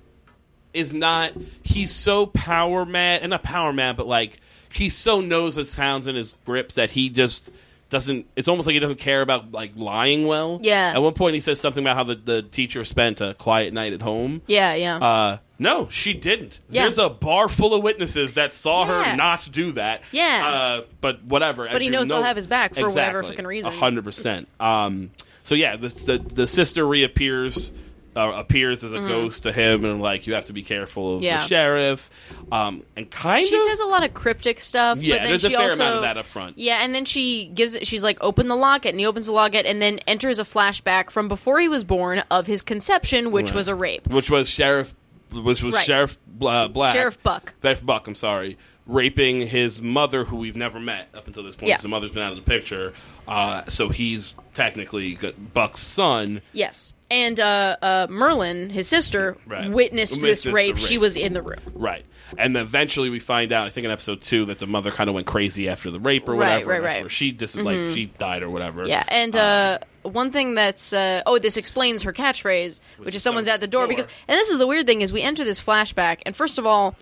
is not. He's so power mad, and not power mad, but like he so knows his sounds and his grips that he just doesn't. It's almost like he doesn't care about like lying well. Yeah. At one point, he says something about how the, the teacher spent a quiet night at home. Yeah, yeah. Uh, no, she didn't. Yeah. There's a bar full of witnesses that saw Yeah. her not do that. Yeah. Uh, but whatever. But he knows they'll have his back for whatever fucking reason. hundred percent. Um. So yeah, the, the the sister reappears. Uh, appears as a ghost to him, and like you have to be careful of Mm-hmm. Yeah. the sheriff, um, and kind of. she of says a lot of cryptic stuff. Yeah, but then there's a she fair also, amount of that up front. Yeah, and then she gives it. She's like, "Open the locket," and he opens the locket, and then enters a flashback from before he was born of his conception, which Right. was a rape. which was sheriff, which was Right. sheriff uh, Black, Sheriff Buck. Sheriff Buck. I'm sorry, raping his mother, who we've never met up until this point. Yeah. The mother's been out of the picture, uh, so he's technically Buck's son. Yes, and uh, uh, Merlyn, his sister, Right. witnessed, Witnessed this rape. rape. She was in the room. Right. And then eventually we find out, I think in episode two, that the mother kind of went crazy after the rape or Right, whatever. right, right. Where she dis- like she died or whatever. Yeah, and uh, one thing that's uh, oh, this explains her catchphrase, which, is "Someone's at the door." Because, and this is the weird thing is we enter this flashback, and first of all,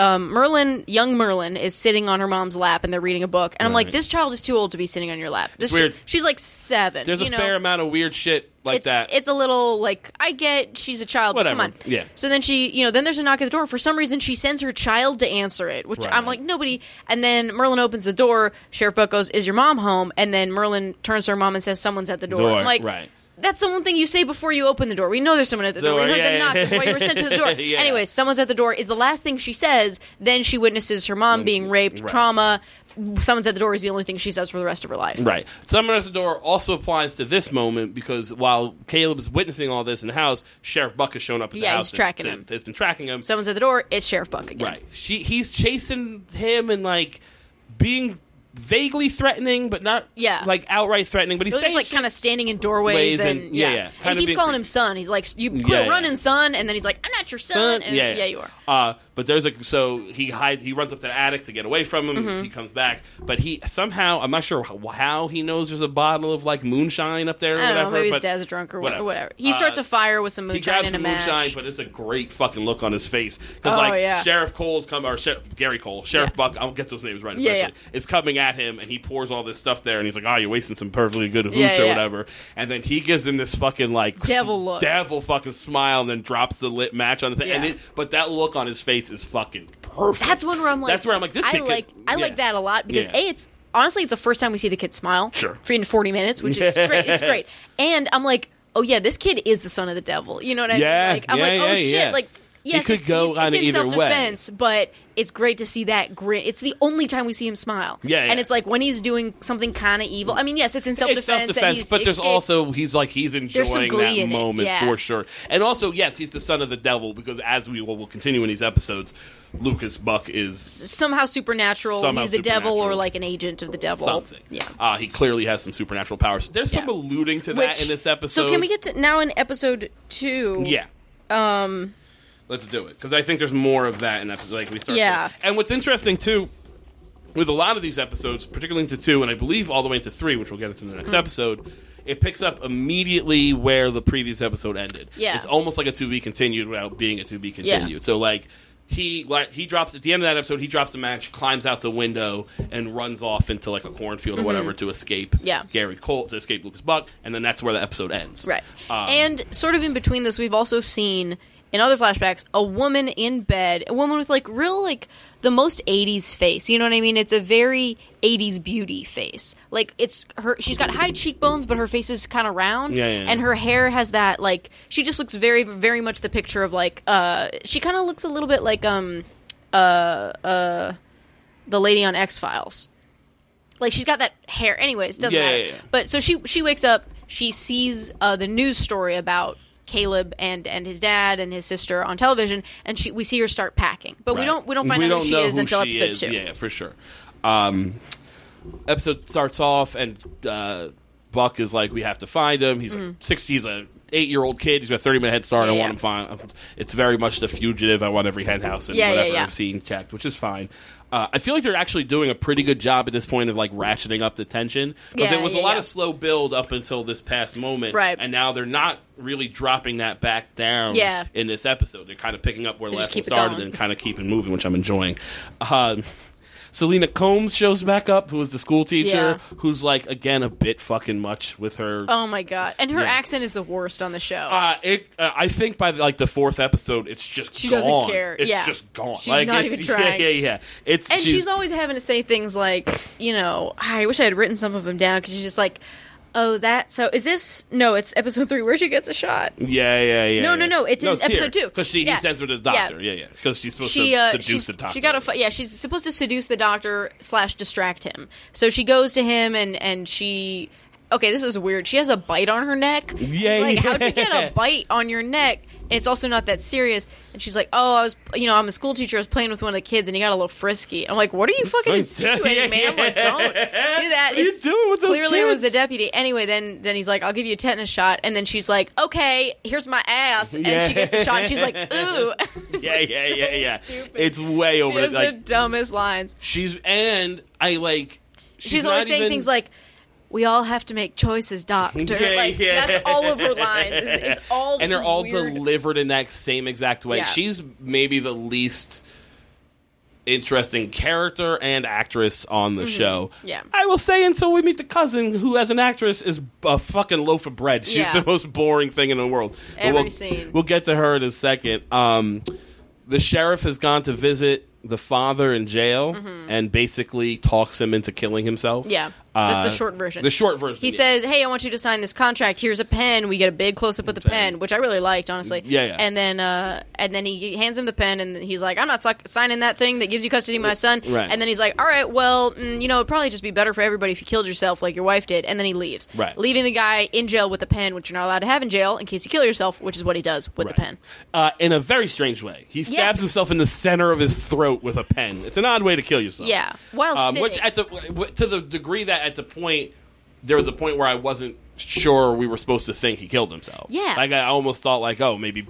um, Merlyn, young Merlyn, is sitting on her mom's lap, and they're reading a book, and I'm like, Right. this child is too old to be sitting on your lap. This weird. chi- she's like seven. There's a know? fair amount of weird shit like it's, that. It's a little like I get she's a child, but come Whatever. on. Yeah. So then she, you know, then there's a knock at the door. For some reason, she sends her child to answer it, which Right. I'm like nobody. And then Merlyn opens the door. Sheriff Buck goes, "Is your mom home?" And then Merlyn turns to her mom and says, "Someone's at the door." Door, I'm like, right. That's the one thing you say before you open the door. We know there's someone at the door. Door, We heard yeah, the knock. yeah. That's why you were sent to the door. Yeah. Anyways, someone's at the door is the last thing she says. Then she witnesses her mom being raped, Mm, Right. trauma. Someone's at the door is the only thing she says for the rest of her life. Right. Someone at the door also applies to this moment because while Caleb's witnessing all this in the house, Sheriff Buck has shown up at the Yeah, house. he's tracking and- him. Has been tracking him. Someone's at the door. It's Sheriff Buck again. Right. She he's chasing him and like being vaguely threatening, but not Yeah. like outright threatening. But he's saying just like kind of standing in doorways and, and- yeah, yeah, yeah. And he keeps calling him son. He's like, "You quit Yeah, yeah. running, son," and then he's like, "I'm not your son." And, yeah, yeah, you are. Uh, but there's a so he hides. He runs up to the attic to get away from him. Mm-hmm. He comes back, but he somehow I'm not sure how, how he knows there's a bottle of like moonshine up there. Or I don't whatever, know. Maybe his dad's drunk or whatever. whatever. He Uh, starts a fire with some He moonshine and a match. moonshine, but it's a great fucking look on his face because Oh, like yeah. Sheriff Cole's come or Sher- Gary Cole, Sheriff Yeah. Buck. I'll get those names right. Yeah, eventually, Is coming at him and he pours all this stuff there and he's like, "Oh, you're wasting some perfectly good hooch Yeah, or yeah. whatever." And then he gives him this fucking like Devil look. devil fucking smile, and then drops the lit match on the thing. And Yeah. it, but that look on his face is fucking perfect. That's one where I'm like, That's where I'm like, this I kid could- like, I yeah. like that a lot because Yeah. a, it's honestly, it's the first time we see the kid smile. Sure. for in 40 minutes, which is great. It's great, and I'm like, oh yeah, this kid is the son of the devil. You know what I Yeah, mean? Like, I'm yeah, like, oh yeah, shit, yeah. like. Yes, could it's, go it's in either way. self-defense, but it's great to see that grit. It's the only time we see him smile. Yeah, yeah. and it's like when he's doing something kind of evil. I mean, yes, it's in self-defense. It's self defense, but there's escaped- also he's like he's enjoying that moment yeah. for sure. And also, yes, he's the son of the devil because as we will, will continue in these episodes, Lucas Buck is somehow supernatural. Somehow he's the devil or like an agent of the devil. something. Yeah. uh, he clearly has some supernatural powers. There's some Yeah. alluding to that Which- in this episode. So can we get to now in episode two? Yeah. Um. Let's do it because I think there's more of that in episode. Like we start. Yeah. to- and what's interesting too with a lot of these episodes, particularly into two, and I believe all the way into three, which we'll get into in the next episode, it picks up immediately where the previous episode ended. Yeah. It's almost like a to be continued without being a to be continued. So like he like he drops at the end of that episode, he drops the match, climbs out the window, and runs off into like a cornfield or whatever to escape Mm-hmm. Yeah. Gary Cole to escape Lucas Buck, and then that's where the episode ends. Right. Um, and sort of in between this, we've also seen in other flashbacks a woman in bed, a woman with like real like the most 80s face. You know what I mean? It's a very 80s beauty face. Like it's her she's got high cheekbones but her face is kind of round Yeah, yeah, yeah. and her hair has that like she just looks very very much the picture of like uh she kind of looks a little bit like um uh uh the lady on X-Files like she's got that hair anyways doesn't matter yeah, yeah. but so she she wakes up she sees uh, the news story about caleb and and his dad and his sister on television and she we see her start packing but we don't we don't find out who she is who until she episode is. two Yeah, for sure. Um, episode starts off and uh, Buck is like, "We have to find him." He's a six. He's a eight year old kid. He's got a thirty minute head start. Yeah, I want yeah. him find. It's very much the fugitive. I want every hen house and Yeah, whatever. I've seen checked, which is fine. Uh, I feel like they're actually doing a pretty good job at this point of like ratcheting up the tension because Yeah, it was yeah, a lot yeah. of slow build up until this past moment, Right. And now they're not really dropping that back down. Yeah. in this episode, they're kind of picking up where They last one started and kind of keeping moving, which I'm enjoying. Um, Selena Coombs shows back up, who was the school teacher, Yeah. who's like again a bit fucking much with her. oh my god and her Yeah. accent is the worst on the show Uh, it, uh, I think by like the fourth episode, it's just She gone. doesn't care. It's Yeah. just gone. She's like, not it's- even trying. Yeah, yeah, yeah. It's and she's, always having to say things like you know i wish i had written some of them down because she's just like oh that so is this no it's episode three where she gets a shot yeah, yeah, yeah. No, yeah. no, no, it's in episode two. because she Yeah. he sends her to the doctor. Yeah, yeah. Because she's supposed she to uh, seduce the doctor. she got a yeah she's supposed to seduce the doctor slash distract him so she goes to him and and she okay this is weird she has a bite on her neck Yeah, like yeah. how'd you get a bite on your neck it's also not that serious and she's like oh i was you know i'm a school teacher i was playing with one of the kids and he got a little frisky i'm like what are you fucking Yeah, insinuating man like don't do that What are you It's- doing with those clearly it was the deputy anyway then then he's like i'll give you a tetanus shot and then she's like okay here's my ass and Yeah. she gets a shot and she's like ooh It's Yeah, like yeah, so yeah, yeah. stupid. It's way She over. has like the dumbest lines. she's and I like. She's, not always saying even- things like, "We all have to make choices, doctor." Yeah, like, yeah. That's all of her lines. It's, it's all and they're all weird. delivered in that same exact way. Yeah. She's maybe the least interesting character and actress on the show. Mm-hmm. Yeah. I will say until we meet the cousin, who as an actress is a fucking loaf of bread. She's Yeah. the most boring thing in the world. Every we'll, scene. We'll get to her in a second. Um, the sheriff has gone to visit the father in jail and basically talks him into killing himself. Mm-hmm. Yeah, that's the Uh, short version. The short version. He yeah. says, "Hey, I want you to sign this contract. Here's a pen." We get a big close up of the pen, which I really liked, honestly. Yeah, yeah. And then, uh, and then he hands him the pen, and he's like, "I'm not suck- signing that thing that gives you custody of my son." Right. And then he's like, "All right, well, mm, you know, it'd probably just be better for everybody if you killed yourself like your wife did." And then he leaves, Right. leaving the guy in jail with a pen, which you're not allowed to have in jail in case you kill yourself, which is what he does with the pen. Uh, in a very strange way. He stabs Yes. himself in the center of his throat with a pen. It's an odd way to kill yourself. Yeah, while Um, sitting. which at the to the degree that at the point there was a point where I wasn't sure we were supposed to think he killed himself. Yeah. like I almost thought like oh maybe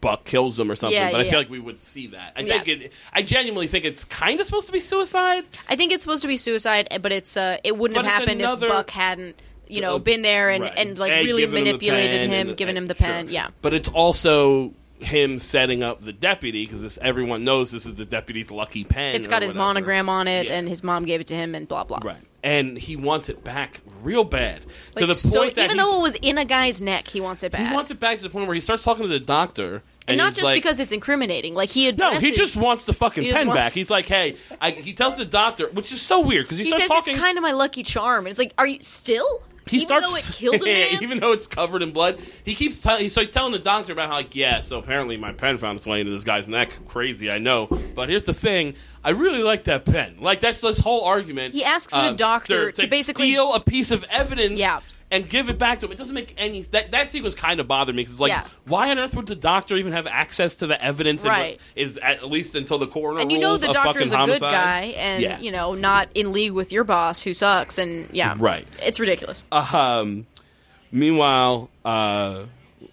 Buck kills him or something. Yeah, but I feel like we would see that. I Yeah. think it. I genuinely think it's kind of supposed to be suicide. I think it's supposed to be suicide, but it's uh, it wouldn't But have happened another- if Buck hadn't, you know, Uh, been there and, right. and like And really him manipulated him, and- given him the sure. pen. Yeah, But it's also him setting up the deputy because everyone knows this is the deputy's lucky pen. It's got his whatever. monogram on it, Yeah. and his mom gave it to him, and blah blah. Right. And he wants it back real bad. Like, to the so point that even though it was in a guy's neck, he wants it back. he wants it back to the point where he starts talking to the doctor. And, and not he's just like, because it's incriminating. Like he No, addresses. he just wants the fucking He just pen wants- back. He's like, hey, I, he tells the doctor, which is so weird because he, He starts says talking. it's kind of my lucky charm, and it's like, are you still? He even starts though it killed Yeah, even though it's covered in blood. He keeps tell, he's like telling the doctor about how like yeah, so apparently my pen found its way into this guy's neck. Crazy, I know, but here's the thing: I really like that pen. Like that's this whole argument. He asks the uh, doctor to basically- steal a piece of evidence. Yeah. And give it back to him. It doesn't make any. That that sequence kind of bothered me because it's like, Yeah. why on earth would the doctor even have access to the evidence? and Right. Is at least until the coroner and you know the doctor is a homicide? good guy, and Yeah. you know not in league with your boss who sucks, and yeah, Right. It's ridiculous. Um, meanwhile, uh,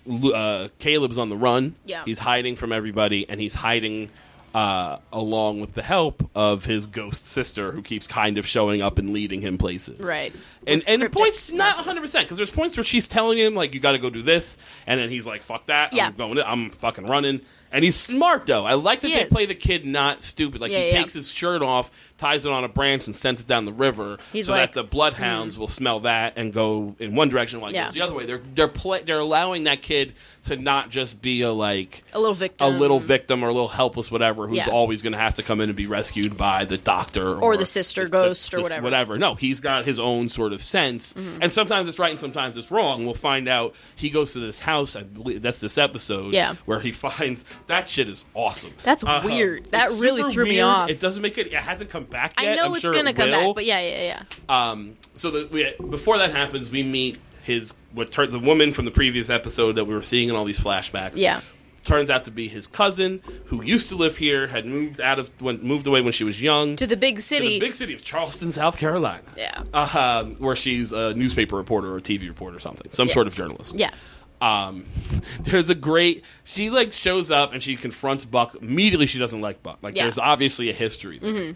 uh, Caleb's on the run. Yeah. he's hiding from everybody, and he's hiding uh, along with the help of his ghost sister, who keeps kind of showing up and leading him places. Right. And and cryptic points not 100 percent because there's points where she's telling him like you got to go do this, and then he's like fuck that, Yeah. I'm going, I'm fucking running, and he's smart though. I like that He they is. play the kid not stupid. Like Yeah, he yeah. takes his shirt off, ties it on a branch, and sends it down the river, He's so like, that the bloodhounds mm. will smell that and go in one direction while he Yeah. goes the other way. They're they're play, they're allowing that kid to not just be a like A little victim. a little victim or a little helpless whatever who's Yeah. always going to have to come in and be rescued by the doctor Or the sister ghost or whatever. whatever no he's got his own sort of sense Mm-hmm. and sometimes it's right and sometimes it's wrong we'll find out he goes to this house i believe that's this episode Yeah. where he finds that shit is awesome That's Uh, weird. That really threw me off. it doesn't make it it hasn't come back yet I know I'm it's sure gonna it come will. back, but yeah, yeah, yeah. Um, so the, we, before that happens, we meet his what the woman from the previous episode that we were seeing in all these flashbacks. Yeah. Turns out to be his cousin who used to live here, had moved out of when, moved away when she was young To the big to city. the big city of Charleston, South Carolina. yeah. Uh, where she's a newspaper reporter or a TV reporter or something, some Yeah. sort of journalist. Yeah. Um, there's a great. She like shows up and she confronts Buck. Immediately, she doesn't like Buck. Like Yeah. Mm-hmm. there's obviously a history there,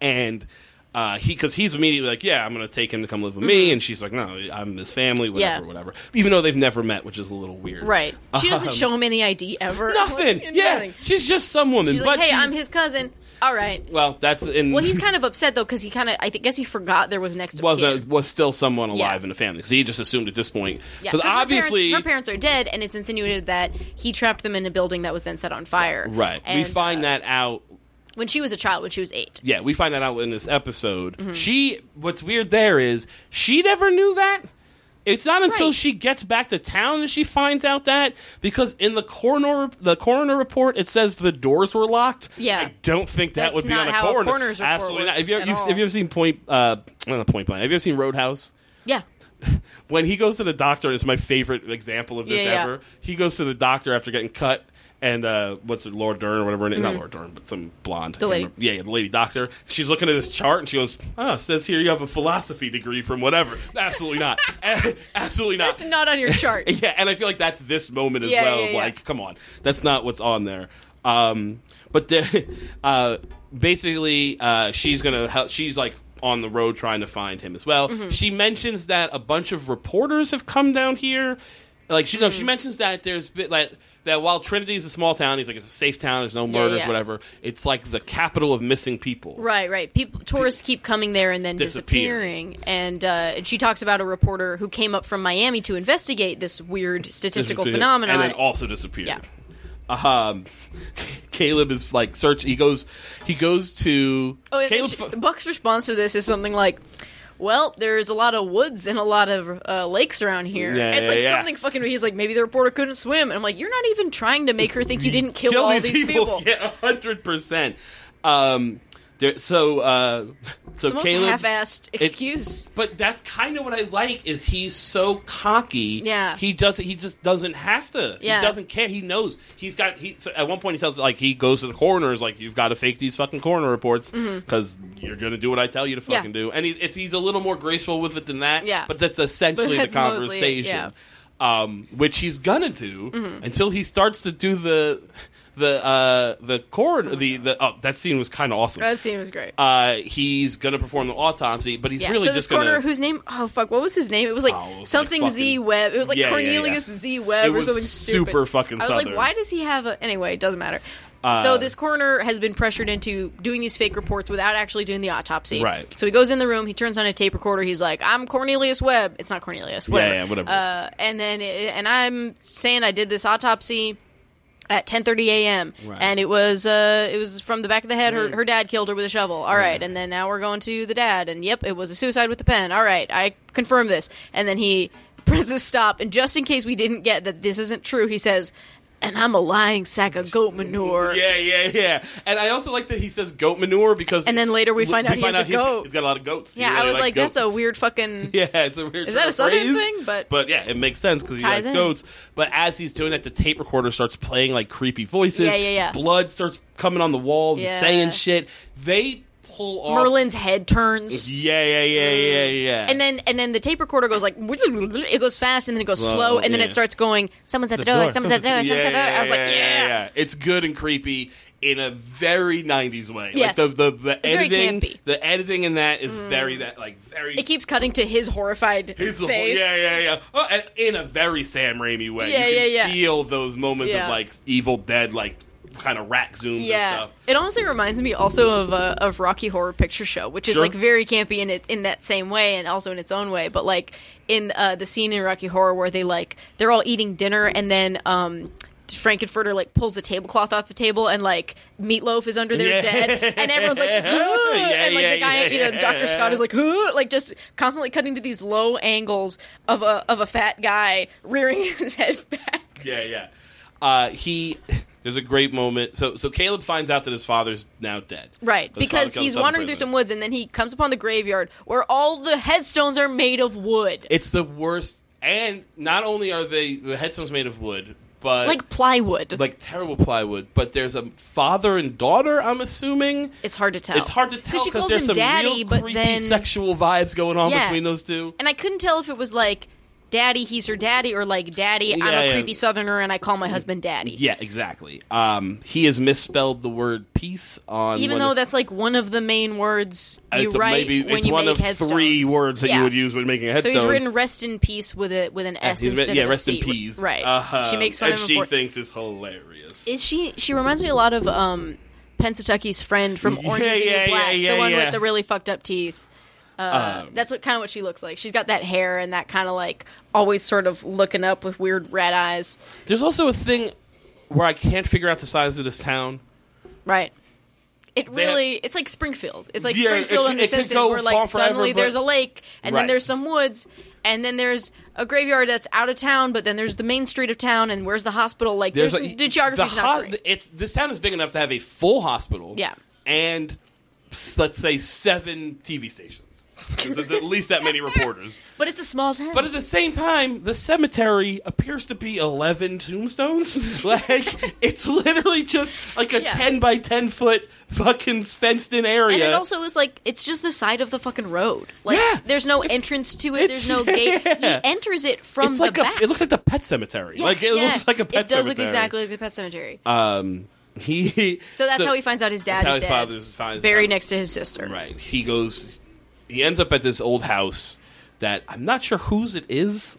and uh, he because he's immediately like, yeah, I'm going to take him to come live with me, and she's like, no, I'm his family, whatever, Mm-hmm. Yeah. whatever. Even though they've never met, which is a little weird. Right. She doesn't Um, show him any ID ever. Nothing. Like, yeah, nothing. she's just some woman. She's but like, hey, she- I'm his cousin. All right. Well, that's in. Well, he's kind of upset though because he kind of, I think, guess he forgot there was next of was kin. a, was still someone alive Yeah. in the family because he just assumed at this point Yeah, because 'cause her obviously parents, her parents are dead, and it's insinuated that he trapped them in a building that was then set on fire. right we And, find uh, that out when she was a child, when she was eight. yeah we find that out in this episode Mm-hmm. she what's weird there is she never knew that it's not until Right. she gets back to town that she finds out that because in the coroner the coroner report it says the doors were locked. Yeah. I don't think that That's would be on a how a coroner. coroner's Absolutely not. Have you, at you've- all. have you ever seen Point? Uh, not Point Blank. Have you ever seen Roadhouse? Yeah. when he goes to the doctor, it's my favorite example of this Yeah, yeah. ever. He goes to the doctor after getting cut, and uh, what's it, Laura Dern or whatever her name? Not Laura Dern, but some blonde. Mm-hmm. The lady. Yeah, yeah, the lady doctor. She's looking at this chart and she goes, "Oh, it says here you have a philosophy degree from whatever." Absolutely not. Absolutely not. It's not on your chart. Yeah, and I feel like that's this moment as Yeah, well. yeah, of yeah. like, come on, that's not what's on there. Um, but there, uh, basically, uh, she's gonna help. She's like on the road trying to find him as well. Mm-hmm. She mentions that a bunch of reporters have come down here. Like she, no, Mm-hmm. she mentions that there's bit like that while Trinity is a small town, he's like it's a safe town. There's no murders, yeah. whatever. It's like the capital of missing people. Right, right. People, tourists keep coming there and then Disappear. disappearing. And, uh, and she talks about a reporter who came up from Miami to investigate this weird statistical phenomenon. and then also disappeared. Yeah. Um, Caleb is like search. He goes. He goes to. oh, Caleb. she- Buck's response to this is something like, "Well, there's a lot of woods and a lot of uh, lakes around here." Yeah, it's like yeah. something fucking. He's like, maybe the reporter couldn't swim, and I'm like, you're not even trying to make her think you didn't kill, all these people. Yeah, hundred percent. Um, there, so uh, so It's the Caleb. half-assed excuse. but that's kind of what I like is he's so cocky. Yeah. he doesn't. He just doesn't have to. Yeah. He doesn't care. He knows. He's got. He so at one point he tells like he goes to the coroner. Is like you've got to fake these fucking coroner reports because you're gonna do what I tell you to Mm-hmm. Yeah. fucking do. And he, it's, he's a little more graceful with it than that. Yeah. but that's essentially But the that's mostly conversation. yeah. Um, which he's gonna do Mm-hmm. until he starts to do the the uh the coroner the the oh that scene was kind of awesome. That scene was great. Uh, he's gonna perform the autopsy, but he's Yeah, really so this just gonna. corner whose name? Oh fuck, what was his name? It was like Oh, it was something like Z Webb. It was like Yeah, yeah, Cornelius yeah. Z Webb or something stupid. super fucking I was like, why does he have a? Anyway, it doesn't matter. Uh, so this coroner has been pressured into doing these fake reports without actually doing the autopsy. Right. So he goes in the room. He turns on a tape recorder. He's like, "I'm Cornelius Webb." It's not Cornelius. Whatever. yeah, whatever. Uh, and then and I'm saying I did this autopsy at 10:30 a.m. Right. and it was uh it was from the back of the head. Her her dad killed her with a shovel. All right, and then now we're going to the dad, and yep, it was a suicide with the pen. All right, I confirm this, and then he presses stop, and just in case we didn't get that this isn't true, he says. And I'm a lying sack of goat manure. Yeah, yeah, yeah. And I also like that he says goat manure because. And then later we find out he has a he's- goat. he's got a lot of goats. Yeah, really I was like, goats. that's a weird fucking. Yeah, it's a weird. Is that a Southern phrase, thing? But- but yeah, it makes sense because he likes in. goats. But as he's doing that, the tape recorder starts playing like creepy voices. Yeah, yeah, yeah. Blood starts coming on the walls Yeah. and saying shit. They pull off. Merlyn's head turns. Yeah, yeah, yeah, yeah, yeah. And then and then the tape recorder goes like it goes fast and then it goes Slow, slow, and then yeah. it starts going someone's at the, door, someone's at the door, someone's at the door. I was like, yeah. Yeah. It's good and creepy in a very '90s way. Yes. Like the the, the It's very editing, campy. Mm. the editing in that is very that like very. It keeps cutting to his horrified his whole- face. yeah, yeah, yeah. Oh, and in a very Sam Raimi way. Yeah, you can yeah, yeah. feel those moments Yeah. of like Evil Dead, like kind of rat zooms and Yeah, stuff. it honestly reminds me also of uh, of Rocky Horror Picture Show, which is Sure. like very campy in it in that same way, and also in its own way. But like in uh, the scene in Rocky Horror where they like they're all eating dinner, and then um, Frank-N-Furter like pulls the tablecloth off the table, and like Meatloaf is under there Yeah. dead, and everyone's like, Yeah, and like yeah, the guy, you know, Doctor Scott is like, "Ugh," like just constantly cutting to these low angles of a of a fat guy rearing his head back. Yeah, yeah. Uh, he. There's a great moment. So, so Caleb finds out that his father's now dead. Right, because he's wandering through some woods, and then he comes upon the graveyard where all the headstones are made of wood, It's the worst. And not only are they the headstones made of wood, but like plywood. like terrible plywood. But there's a father and daughter. I'm assuming it's hard to tell. it's hard to tell because there's him some daddy, real but creepy then sexual vibes going on Yeah. between those two. and I couldn't tell if it was like daddy, he's her daddy, or like daddy, I'm Yeah, a yeah. creepy southerner and I call my husband daddy. Yeah, exactly. Um, he has misspelled the word peace on Even though of- that's like one of the main words you a- write maybe when it's you one make of headstones. three words that Yeah. you would use when making a headstone. So he's written "rest in peace" with a with an S He's instead yeah, of a rest in peace. Right. Uh-huh. She makes fun and of him she thinks it's hilarious. Is she? She reminds me a lot of um, Pennsatucky's friend from Yeah, Orange is the yeah, New Black, yeah, the one yeah. with the really fucked up teeth. Uh, Um, that's what kind of what she looks like. She's got that hair and that kind of like always sort of looking up with weird red eyes. There's also a thing where I can't figure out the size of this town. Right. It really, it's like Springfield. It's like Yeah, Springfield it- in The it Simpsons, where like forever, suddenly but- there's a lake, and Right. then there's some woods, and then there's a graveyard that's out of town, but then there's the main street of town, and where's the hospital? Like there's, a- the geography's the not ho-. It's this town is big enough to have a full hospital. Yeah. and let's say seven TV stations. There's at least that many reporters. But it's a small town. But at the same time, the cemetery appears to be 11 tombstones. like, it's literally just like a Yeah. 10 by 10 foot fucking fenced in area. And it also is like it's just the side of the fucking road. Like Yeah. there's no It's- entrance to it. There's no it's- gate. He enters it from it's the like a, back. it looks like the pet cemetery. Yes, like it yeah. looks like a pet cemetery. It does cemetery. look exactly like the pet cemetery. Um, he. so that's how he finds out his dad that's how is his dead. father's finds buried out. next to his sister. Right. He goes. He ends up at this old house that I'm not sure whose it is.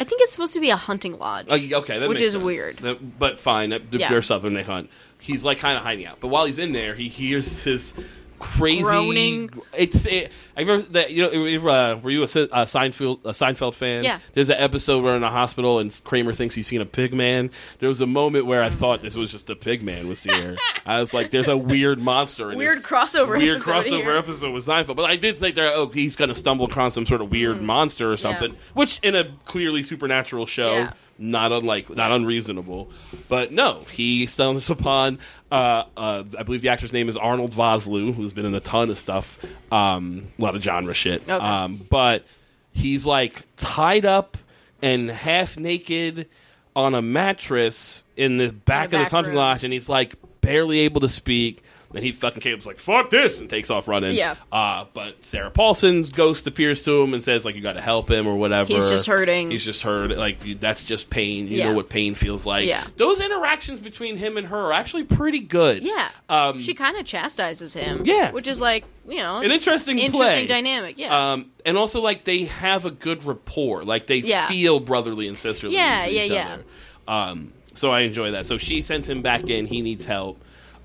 I think it's supposed to be a hunting lodge. Uh, okay, Which is sense. weird. That- but fine. They're Yeah. southern. They hunt. He's like kind of hiding out. But while he's in there, he hears this crazy Groaning. It's it, I remember that you know uh, were you a, a Seinfeld a Seinfeld fan? Yeah. There's an episode where in a hospital and Kramer thinks he's seen a pig man. There was a moment where I thought this was just the pig man was here. I was like, there's a weird monster. In Weird this crossover Weird episode crossover here. episode with Seinfeld. But I did think there, oh, he's going to stumble across some sort of weird monster or something, which in a clearly supernatural show Yeah. Not unlike not unreasonable but no he stumbles upon uh, uh, i believe the actor's name is arnold vosloo who's been in a ton of stuff um, a lot of genre shit Okay. um, but he's like tied up and half naked on a mattress in the back of back this hunting room. lodge and he's like barely able to speak and he fucking Caleb's like fuck this and takes off running. Yeah. Uh, but Sarah Paulson's ghost appears to him and says like you got to help him or whatever. He's just hurting. He's just hurt. Like you- that's just pain. You Yeah. know what pain feels like. Yeah. Those interactions between him and her are actually pretty good. Yeah. Um, she kind of chastises him. Yeah. Which is like, you know, An interesting interesting play. dynamic. Yeah. Um, and also like they have a good rapport. Like they Yeah. feel brotherly and sisterly. Yeah, yeah, each yeah. other. Um, so I enjoy that. So she sends him back in. He needs help.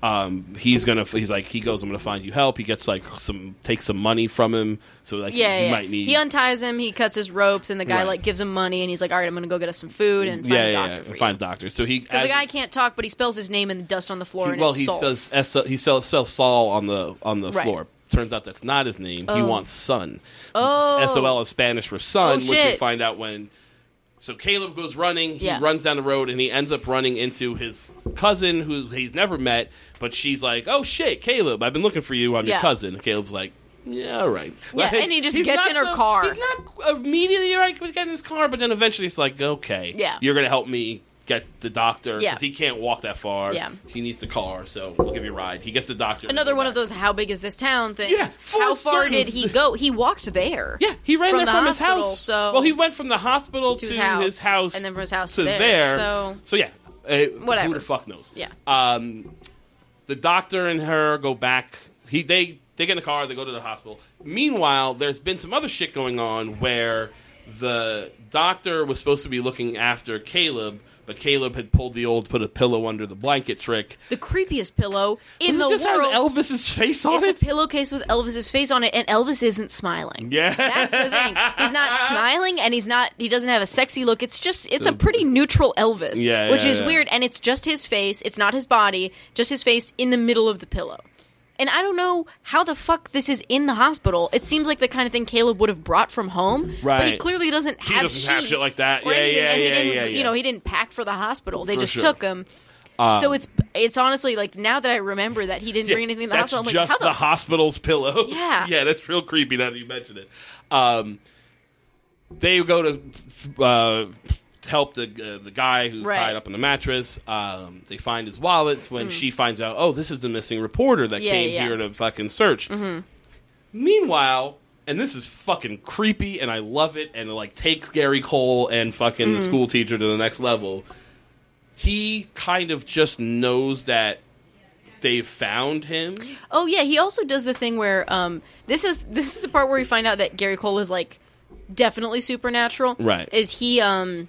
Um, he's gonna. He's like he goes. I'm gonna find you help. He gets like some takes some money from him. So like yeah, he yeah. might need. He unties him. He cuts his ropes, and the guy Right. like gives him money, and he's like, "All right, I'm gonna go get us some food and find yeah, a yeah, doctor yeah. you." Find a doctor. So he Because the guy can't talk, but he spells his name in the dust on the floor. He- and well, it's he Sol. says S- he spells Saul on the on the Right. floor. Turns out that's not his name. He Oh. wants son. Oh. S O L is Spanish for son, Oh, which we shit. find out when. So Caleb goes running. He Yeah. runs down the road and he ends up running into his cousin, who he's never met. But she's like, "Oh shit, Caleb! I've been looking for you. I'm your cousin." Caleb's like. Yeah, all right. Yeah, and he just gets in her so- car. He's not immediately right with getting in his car, but then eventually he's like, okay, Yeah. you're gonna help me get the doctor Yeah. he can't walk that far. Yeah. he needs the car, so we'll give you a ride. He gets the doctor. Another one of those "How big is this town?" things. Yeah, How far certain. did he go? He walked there. Yeah, he ran from there the from his hospital, house. so- well, he went from the hospital to, his house, his house, and then from his house to to there. there. So- so yeah, uh, Whatever. Who the fuck knows? Yeah. Um, the doctor and her go back. He they they get in the car. They go to the hospital. Meanwhile, there's been some other shit going on where the doctor was supposed to be looking after Caleb. But Caleb had pulled the old put a pillow under the blanket trick. The creepiest pillow in the just world. has Elvis's face on it's it. a pillowcase with Elvis's face on it, and Elvis isn't smiling. yeah, That's the thing. He's not smiling, and he's not. He doesn't have a sexy look. It's just. It's a pretty neutral Elvis. Yeah, which yeah, is yeah. weird, and it's just his face. It's not his body. Just his face in the middle of the pillow. And I don't know how the fuck this is in the hospital. It seems like the kind of thing Caleb would have brought from home, Right. but he clearly doesn't He have doesn't have shit like that. Yeah, anything, yeah, he yeah, yeah, You know, he didn't pack for the hospital. They For just sure. took him. so it's it's honestly like now that I remember that he didn't bring anything to the that's hospital. I'm just like, the, the hospital's pillow. Yeah. yeah, that's real creepy. Now that you mention it, um, they go to uh, help the uh, the guy who's Right. tied up in the mattress. Um, they find his wallet when she finds out. Oh, this is the missing reporter that Mm. Yeah, came yeah. here to fucking search. Meanwhile. And this is fucking creepy, and I love it, and it like takes Gary Cole and fucking Mm-hmm. the school teacher to the next level. He kind of just knows that they've found him. Oh yeah, he also does the thing where um this is this is the part where we find out that Gary Cole is like definitely supernatural. Right. Is he um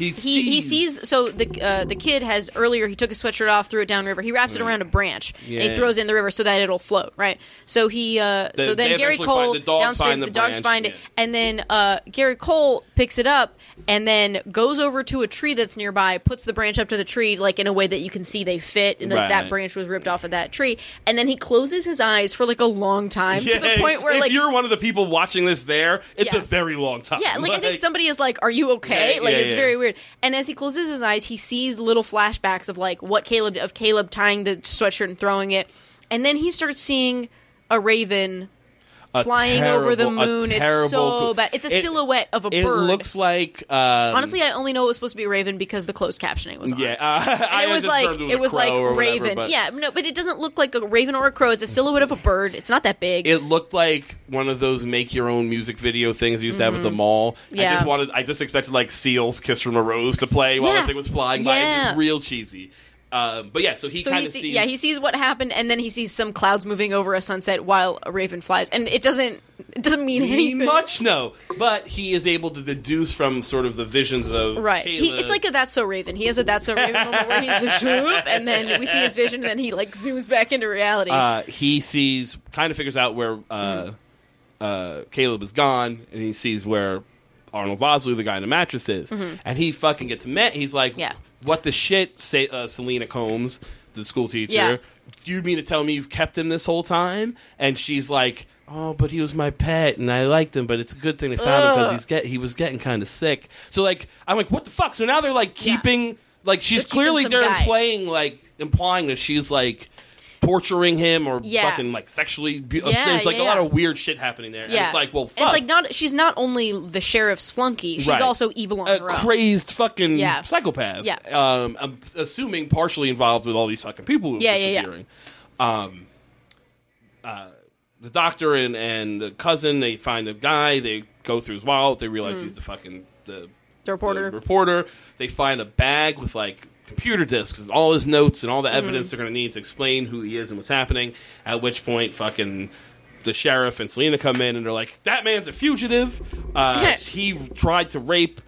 He he he sees so the uh, the kid has earlier he took a sweatshirt off threw it down river he wraps it around a branch and he throws it in the river so that it'll float right so he uh The- so then Gary eventually Cole find- the dogs downstairs find the the dogs branch, find it yeah. and then uh Gary Cole picks it up and then goes over to a tree that's nearby puts the branch up to the tree like in a way that you can see they fit and that Right. branch was ripped off of that tree and then he closes his eyes for like a long time to the point where if like you're one of the people watching this there, it's Yeah. a very long time. Yeah, like, I think somebody is like, "Are you okay?" Yeah, like yeah, it's yeah. very weird. And as he closes his eyes, he sees little flashbacks of like what Caleb of Caleb tying the sweatshirt and throwing it, and then he starts seeing a raven Flying over the terrible- moon. It's so bad. It's a It- silhouette of a It bird. It looks like um, Honestly, I only know it was supposed to be a raven because the closed captioning was on. Yeah, uh, it was like it was like crow or whatever, raven. but yeah, no, but it doesn't look like a raven or a crow. It's a silhouette of a bird. It's not that big. It looked like one of those make your own music video things you used to have at the mall. Yeah. I Mm-hmm. Just wanted I just expected like Seal's Kiss from a Rose to play while Yeah. the thing was flying by. It Yeah. was real cheesy. Um, but yeah, so he so kind of see, sees yeah he sees what happened and then he sees some clouds moving over a sunset while a raven flies and it doesn't it doesn't mean He anything much no, but he is able to deduce from sort of the visions of right he, it's like a that's so raven he has a that's so raven moment where he's a shoop and then we see his vision and then he like zooms back into reality uh, he sees kind of figures out where uh, uh, Caleb is gone, and he sees where Arnold Vosloo, the guy in the mattress, is, and he fucking gets met. He's like, Mm-hmm. Yeah. "What the shit?" Say uh, Selena Coombs, the school teacher. Yeah. You mean to tell me you've kept him this whole time? And she's like, "Oh, but he was my pet, and I liked him. But it's a good thing they found him because he's get he was getting kind of sick." So like, I'm like, "What the fuck?" So now they're like Yeah. keeping like she's They're clearly they're guy. implying like implying that she's like torturing him or Yeah. fucking like sexually. Bu- Yeah, there's like yeah, a lot yeah. of weird shit happening there. And yeah it's like, well, fuck. it's like not she's not only the sheriff's flunky she's Right. also evil on a her own crazed fucking Yeah. psychopath. Yeah. Um, I'm assuming partially involved with all these fucking people who are Yeah, yeah, yeah. disappearing. Um, uh, the doctor and, and the cousin, they find a guy, they go through his wallet, they realize he's the fucking the, Hmm. the reporter the reporter. They find a bag with like computer disks all his notes and all the evidence Mm-hmm. they're going to need to explain who he is and what's happening. At which point, fucking the sheriff and Selena come in and they're like, "That man's a fugitive. Uh, he tried to rape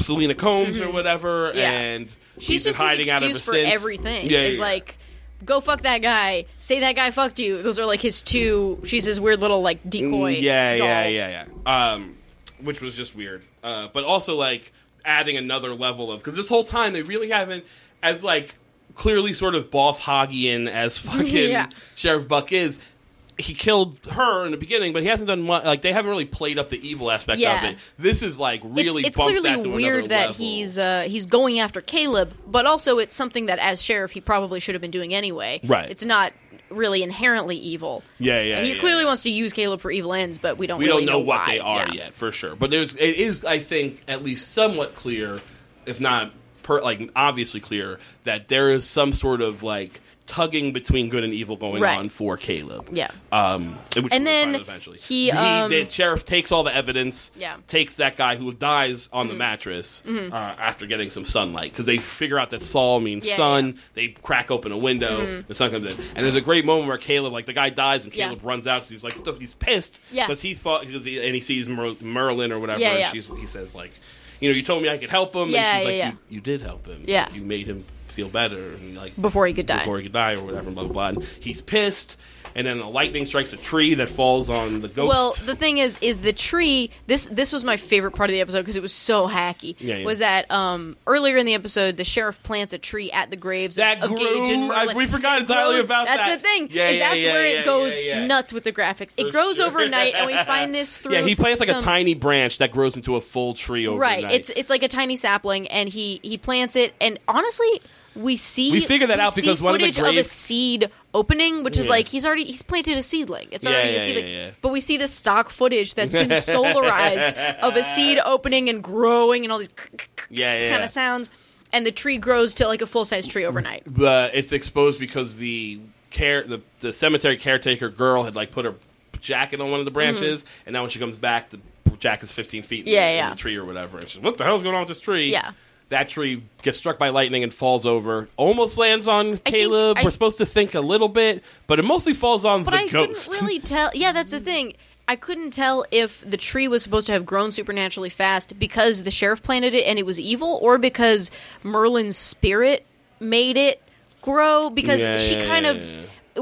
Selena Coombs or whatever, Mm-hmm. Yeah. and she's he's been just his hiding out excuse ever for since." everything. Yeah, is yeah. like, go fuck that guy. Say that guy fucked you. Those are like his two. She's his weird little like decoy. Mm, yeah, doll. yeah, yeah, yeah. Um, which was just weird, uh, but also like adding another level of because this whole time they really haven't as like clearly sort of boss Hoggian as fucking Yeah. Sheriff Buck is. He killed her in the beginning, but he hasn't done much. Like they haven't really played up the evil aspect Yeah. of it. This is like really it's, it's bumps clearly that to weird that level. he's uh, he's going after Caleb, but also it's something that as sheriff he probably should have been doing anyway. Right. It's not really inherently evil. yeah, yeah. he yeah, clearly yeah. wants to use Caleb for evil ends, but we don't. we really don't know, what why. they are yet for sure. But there's it is I think at least somewhat clear, if not per, like obviously clear that there is some sort of like tugging between good and evil going Right. on for Caleb. Yeah. Um, And then eventually. he, um, the sheriff takes all the evidence. Yeah. Mm-hmm. Takes that guy who dies on the mattress uh, after getting some sunlight because they figure out that Saul means Yeah, sun. yeah. Mm-hmm. They crack open a window. The sun comes in, and there's a great moment where Caleb, like the guy dies, and Yeah. Caleb runs out because he's like he's pissed Yeah. because he thought because he, and he sees Mer- Merlyn or whatever, Yeah, and yeah. she's, he says like, you know, you told me I could help him. Yeah, and she's yeah, like, yeah. You, you did help him. Yeah. Like, you made him feel better, and like Before he could die. before he could die or whatever, blah blah blah. And he's pissed, and then the lightning strikes a tree that falls on the ghost. Well, the thing is, is the tree. This this was my favorite part of the episode because it was so hacky. Yeah, yeah. Was that um, earlier in the episode, the sheriff plants a tree at the graves That of, of grew- Gage and I- we forgot entirely grows- about that's that. That's the thing. Yeah, yeah, that's yeah, where it goes nuts with the graphics. It grows sure. overnight, and we find this through. yeah, he plants like a tiny branch that grows into a full tree overnight. Right. It's it's like a tiny sapling, and he he plants it, and honestly. We see We figured that out see because one of the footage of a seed opening, which is Yeah. like he's already he's planted a seedling. It's Yeah, already yeah, a seedling. yeah, yeah. But we see this stock footage that's been solarized of a seed opening and growing and all these yeah, yeah. kind of sounds, and the tree grows to like a full size tree overnight. the it's exposed because the care the, the cemetery caretaker girl had like put her jacket on one of the branches, and now when she comes back, the jacket's fifteen feet in, Mm-hmm. Yeah, in yeah. the tree or whatever. And she's what the hell's going on with this tree? Yeah. That tree gets struck by lightning and falls over. Almost lands on Caleb. I- We're supposed to think a little bit, but it mostly falls on But the I ghost. couldn't really tell. Yeah, that's the thing. I couldn't tell if the tree was supposed to have grown supernaturally fast because the sheriff planted it and it was evil, or because Merlyn's spirit made it grow. Because Yeah, she yeah, kind yeah,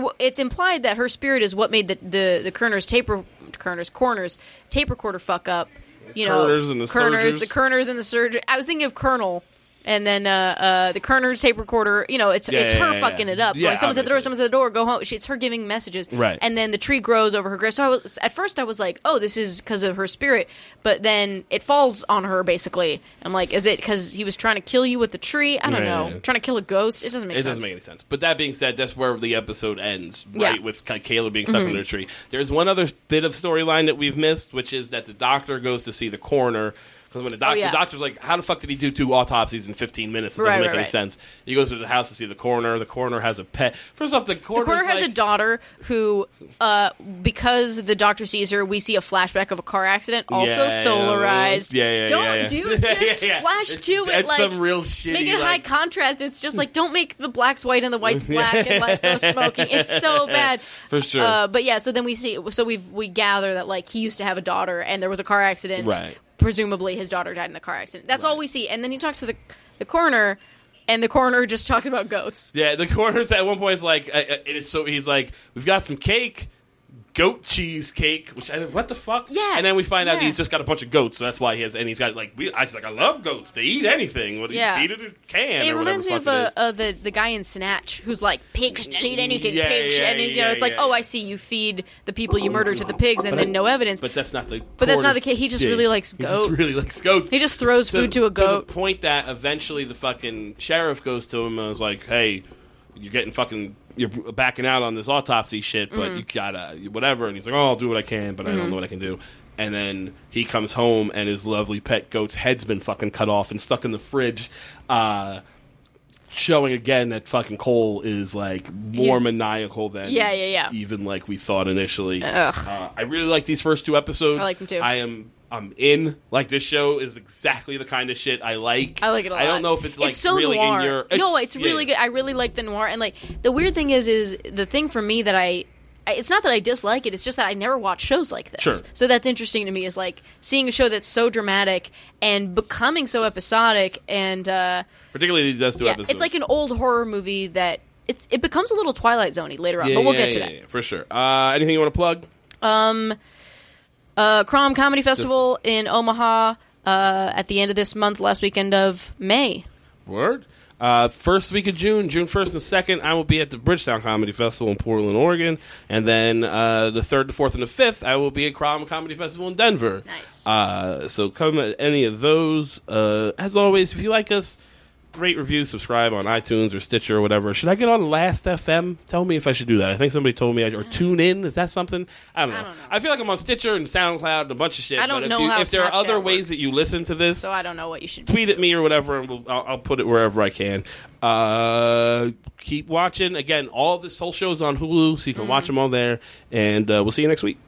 of. It's implied that her spirit is what made the the the Kerner's taper Kerner's corners tape recorder fuck up. You know, Kerners and the Kerners, Surgers. the Kerners and the surgery. I was thinking of Colonel. And then uh, uh, the Kerner's tape recorder, you know, it's Yeah, it's yeah, her yeah, fucking it up. Yeah, going, someone's at the door, someone's at the door, go home. She, it's her giving messages. Right. And then the tree grows over her grave. So I was, at first I was like, oh, this is because of her spirit. But then it falls on her, basically. I'm like, is it because he was trying to kill you with the tree? I don't know. Trying to kill a ghost? It doesn't make it sense. It doesn't make any sense. But that being said, that's where the episode ends, Yeah. Mm-hmm. right? With Caleb being stuck under a tree. There's one other bit of storyline that we've missed, which is that the doctor goes to see the coroner. Because when the, doc- Oh, yeah. the doctor's like, how the fuck did he do two autopsies in 15 minutes? It doesn't Right, make right, any right. sense. He goes to the house to see the coroner. The coroner has a pet. First off, the the coroner coroner has a daughter who, uh, because the doctor sees her, we see a flashback of a car accident, also Yeah, yeah, solarized. Yeah, yeah, Don't yeah, yeah. do this. Yeah, yeah. flash It's- to it. Like, some real shitty. make it like, high contrast. It's just like don't make the blacks white and the whites black and go smoking. It's so bad. For sure. Uh, but yeah, so then we see. So we we gather that like he used to have a daughter and there was a car accident. Right. Presumably his daughter died in the car accident. That's all we see. And then he talks to the the coroner, and the coroner just talks about goats. Yeah, the coroner's at one point is like, uh, uh, it's so he's like, we've got some cake, goat cheese cake, which I what the fuck? Yeah, and then we find out yeah. he's just got a bunch of goats, so that's why he has, and he's got like, we, I was like, I love goats. They eat anything. What Yeah. you feed it a can It or reminds me of uh, uh, the the guy in Snatch who's like pigs don't eat anything. Yeah, pigs, yeah, and you know, it's like, oh. I see. You feed the people you murder to the pigs, and But then I- no evidence. But that's not the. But that's not the case. He just really likes he goats. Just really likes goats. he just throws food to a goat. the point that eventually the fucking sheriff goes to him and is like, "Hey, you're getting fucking, you're backing out on this autopsy shit, but Mm-hmm. you gotta whatever." And he's like, "Oh, I'll do what I can, but I don't know what I can do." And then he comes home and his lovely pet goat's head's been fucking cut off and stuck in the fridge. Uh, Showing again that fucking Cole is like more He's- maniacal than Yeah, yeah, yeah. even like we thought initially. Uh, I really like these first two episodes. I like them too. I am I'm in. Like this show is exactly the kind of shit I like. I like it a lot. I don't know if it's like it's so really noir. in your. no, it's yeah. really good. I really like the noir, and like the weird thing is, is the thing for me that I. I- It's not that I dislike it. It's just that I never watch shows like this. Sure. So that's interesting to me. Is like seeing a show that's so dramatic and becoming so episodic, and uh, Particularly these last two yeah, episodes. it's like an old horror movie that it, it becomes a little Twilight Zoney later on. Yeah, but we'll yeah, get to yeah, that. yeah, for sure. Uh, anything you want to plug? Uh, Crom Comedy Festival in Omaha uh, at the end of this month, last weekend of May. Word. Uh, first week of June, June 1st and 2nd, I will be at the Bridgetown Comedy Festival in Portland, Oregon. And then uh, the 3rd, the 4th, and the 5th, I will be at Crom Comedy Festival in Denver. Nice. Uh, so come at any of those. Uh, as always, if you like us, rate, review, subscribe on iTunes or Stitcher or whatever. Should I get on Last FM? Tell me if I should do that. I think somebody told me, I, or tune in. Is that something? I don't know. I don't know. I feel like I'm on Stitcher and SoundCloud and a bunch of shit. I don't but if know you- how if there are other ways works. that you listen to this, So I don't know what you should do. tweet at me or whatever, and we'll, I'll, I'll put it wherever I can. Uh, keep watching. Again, all the soul shows on Hulu, so you can watch them all there. And uh, we'll see you next week.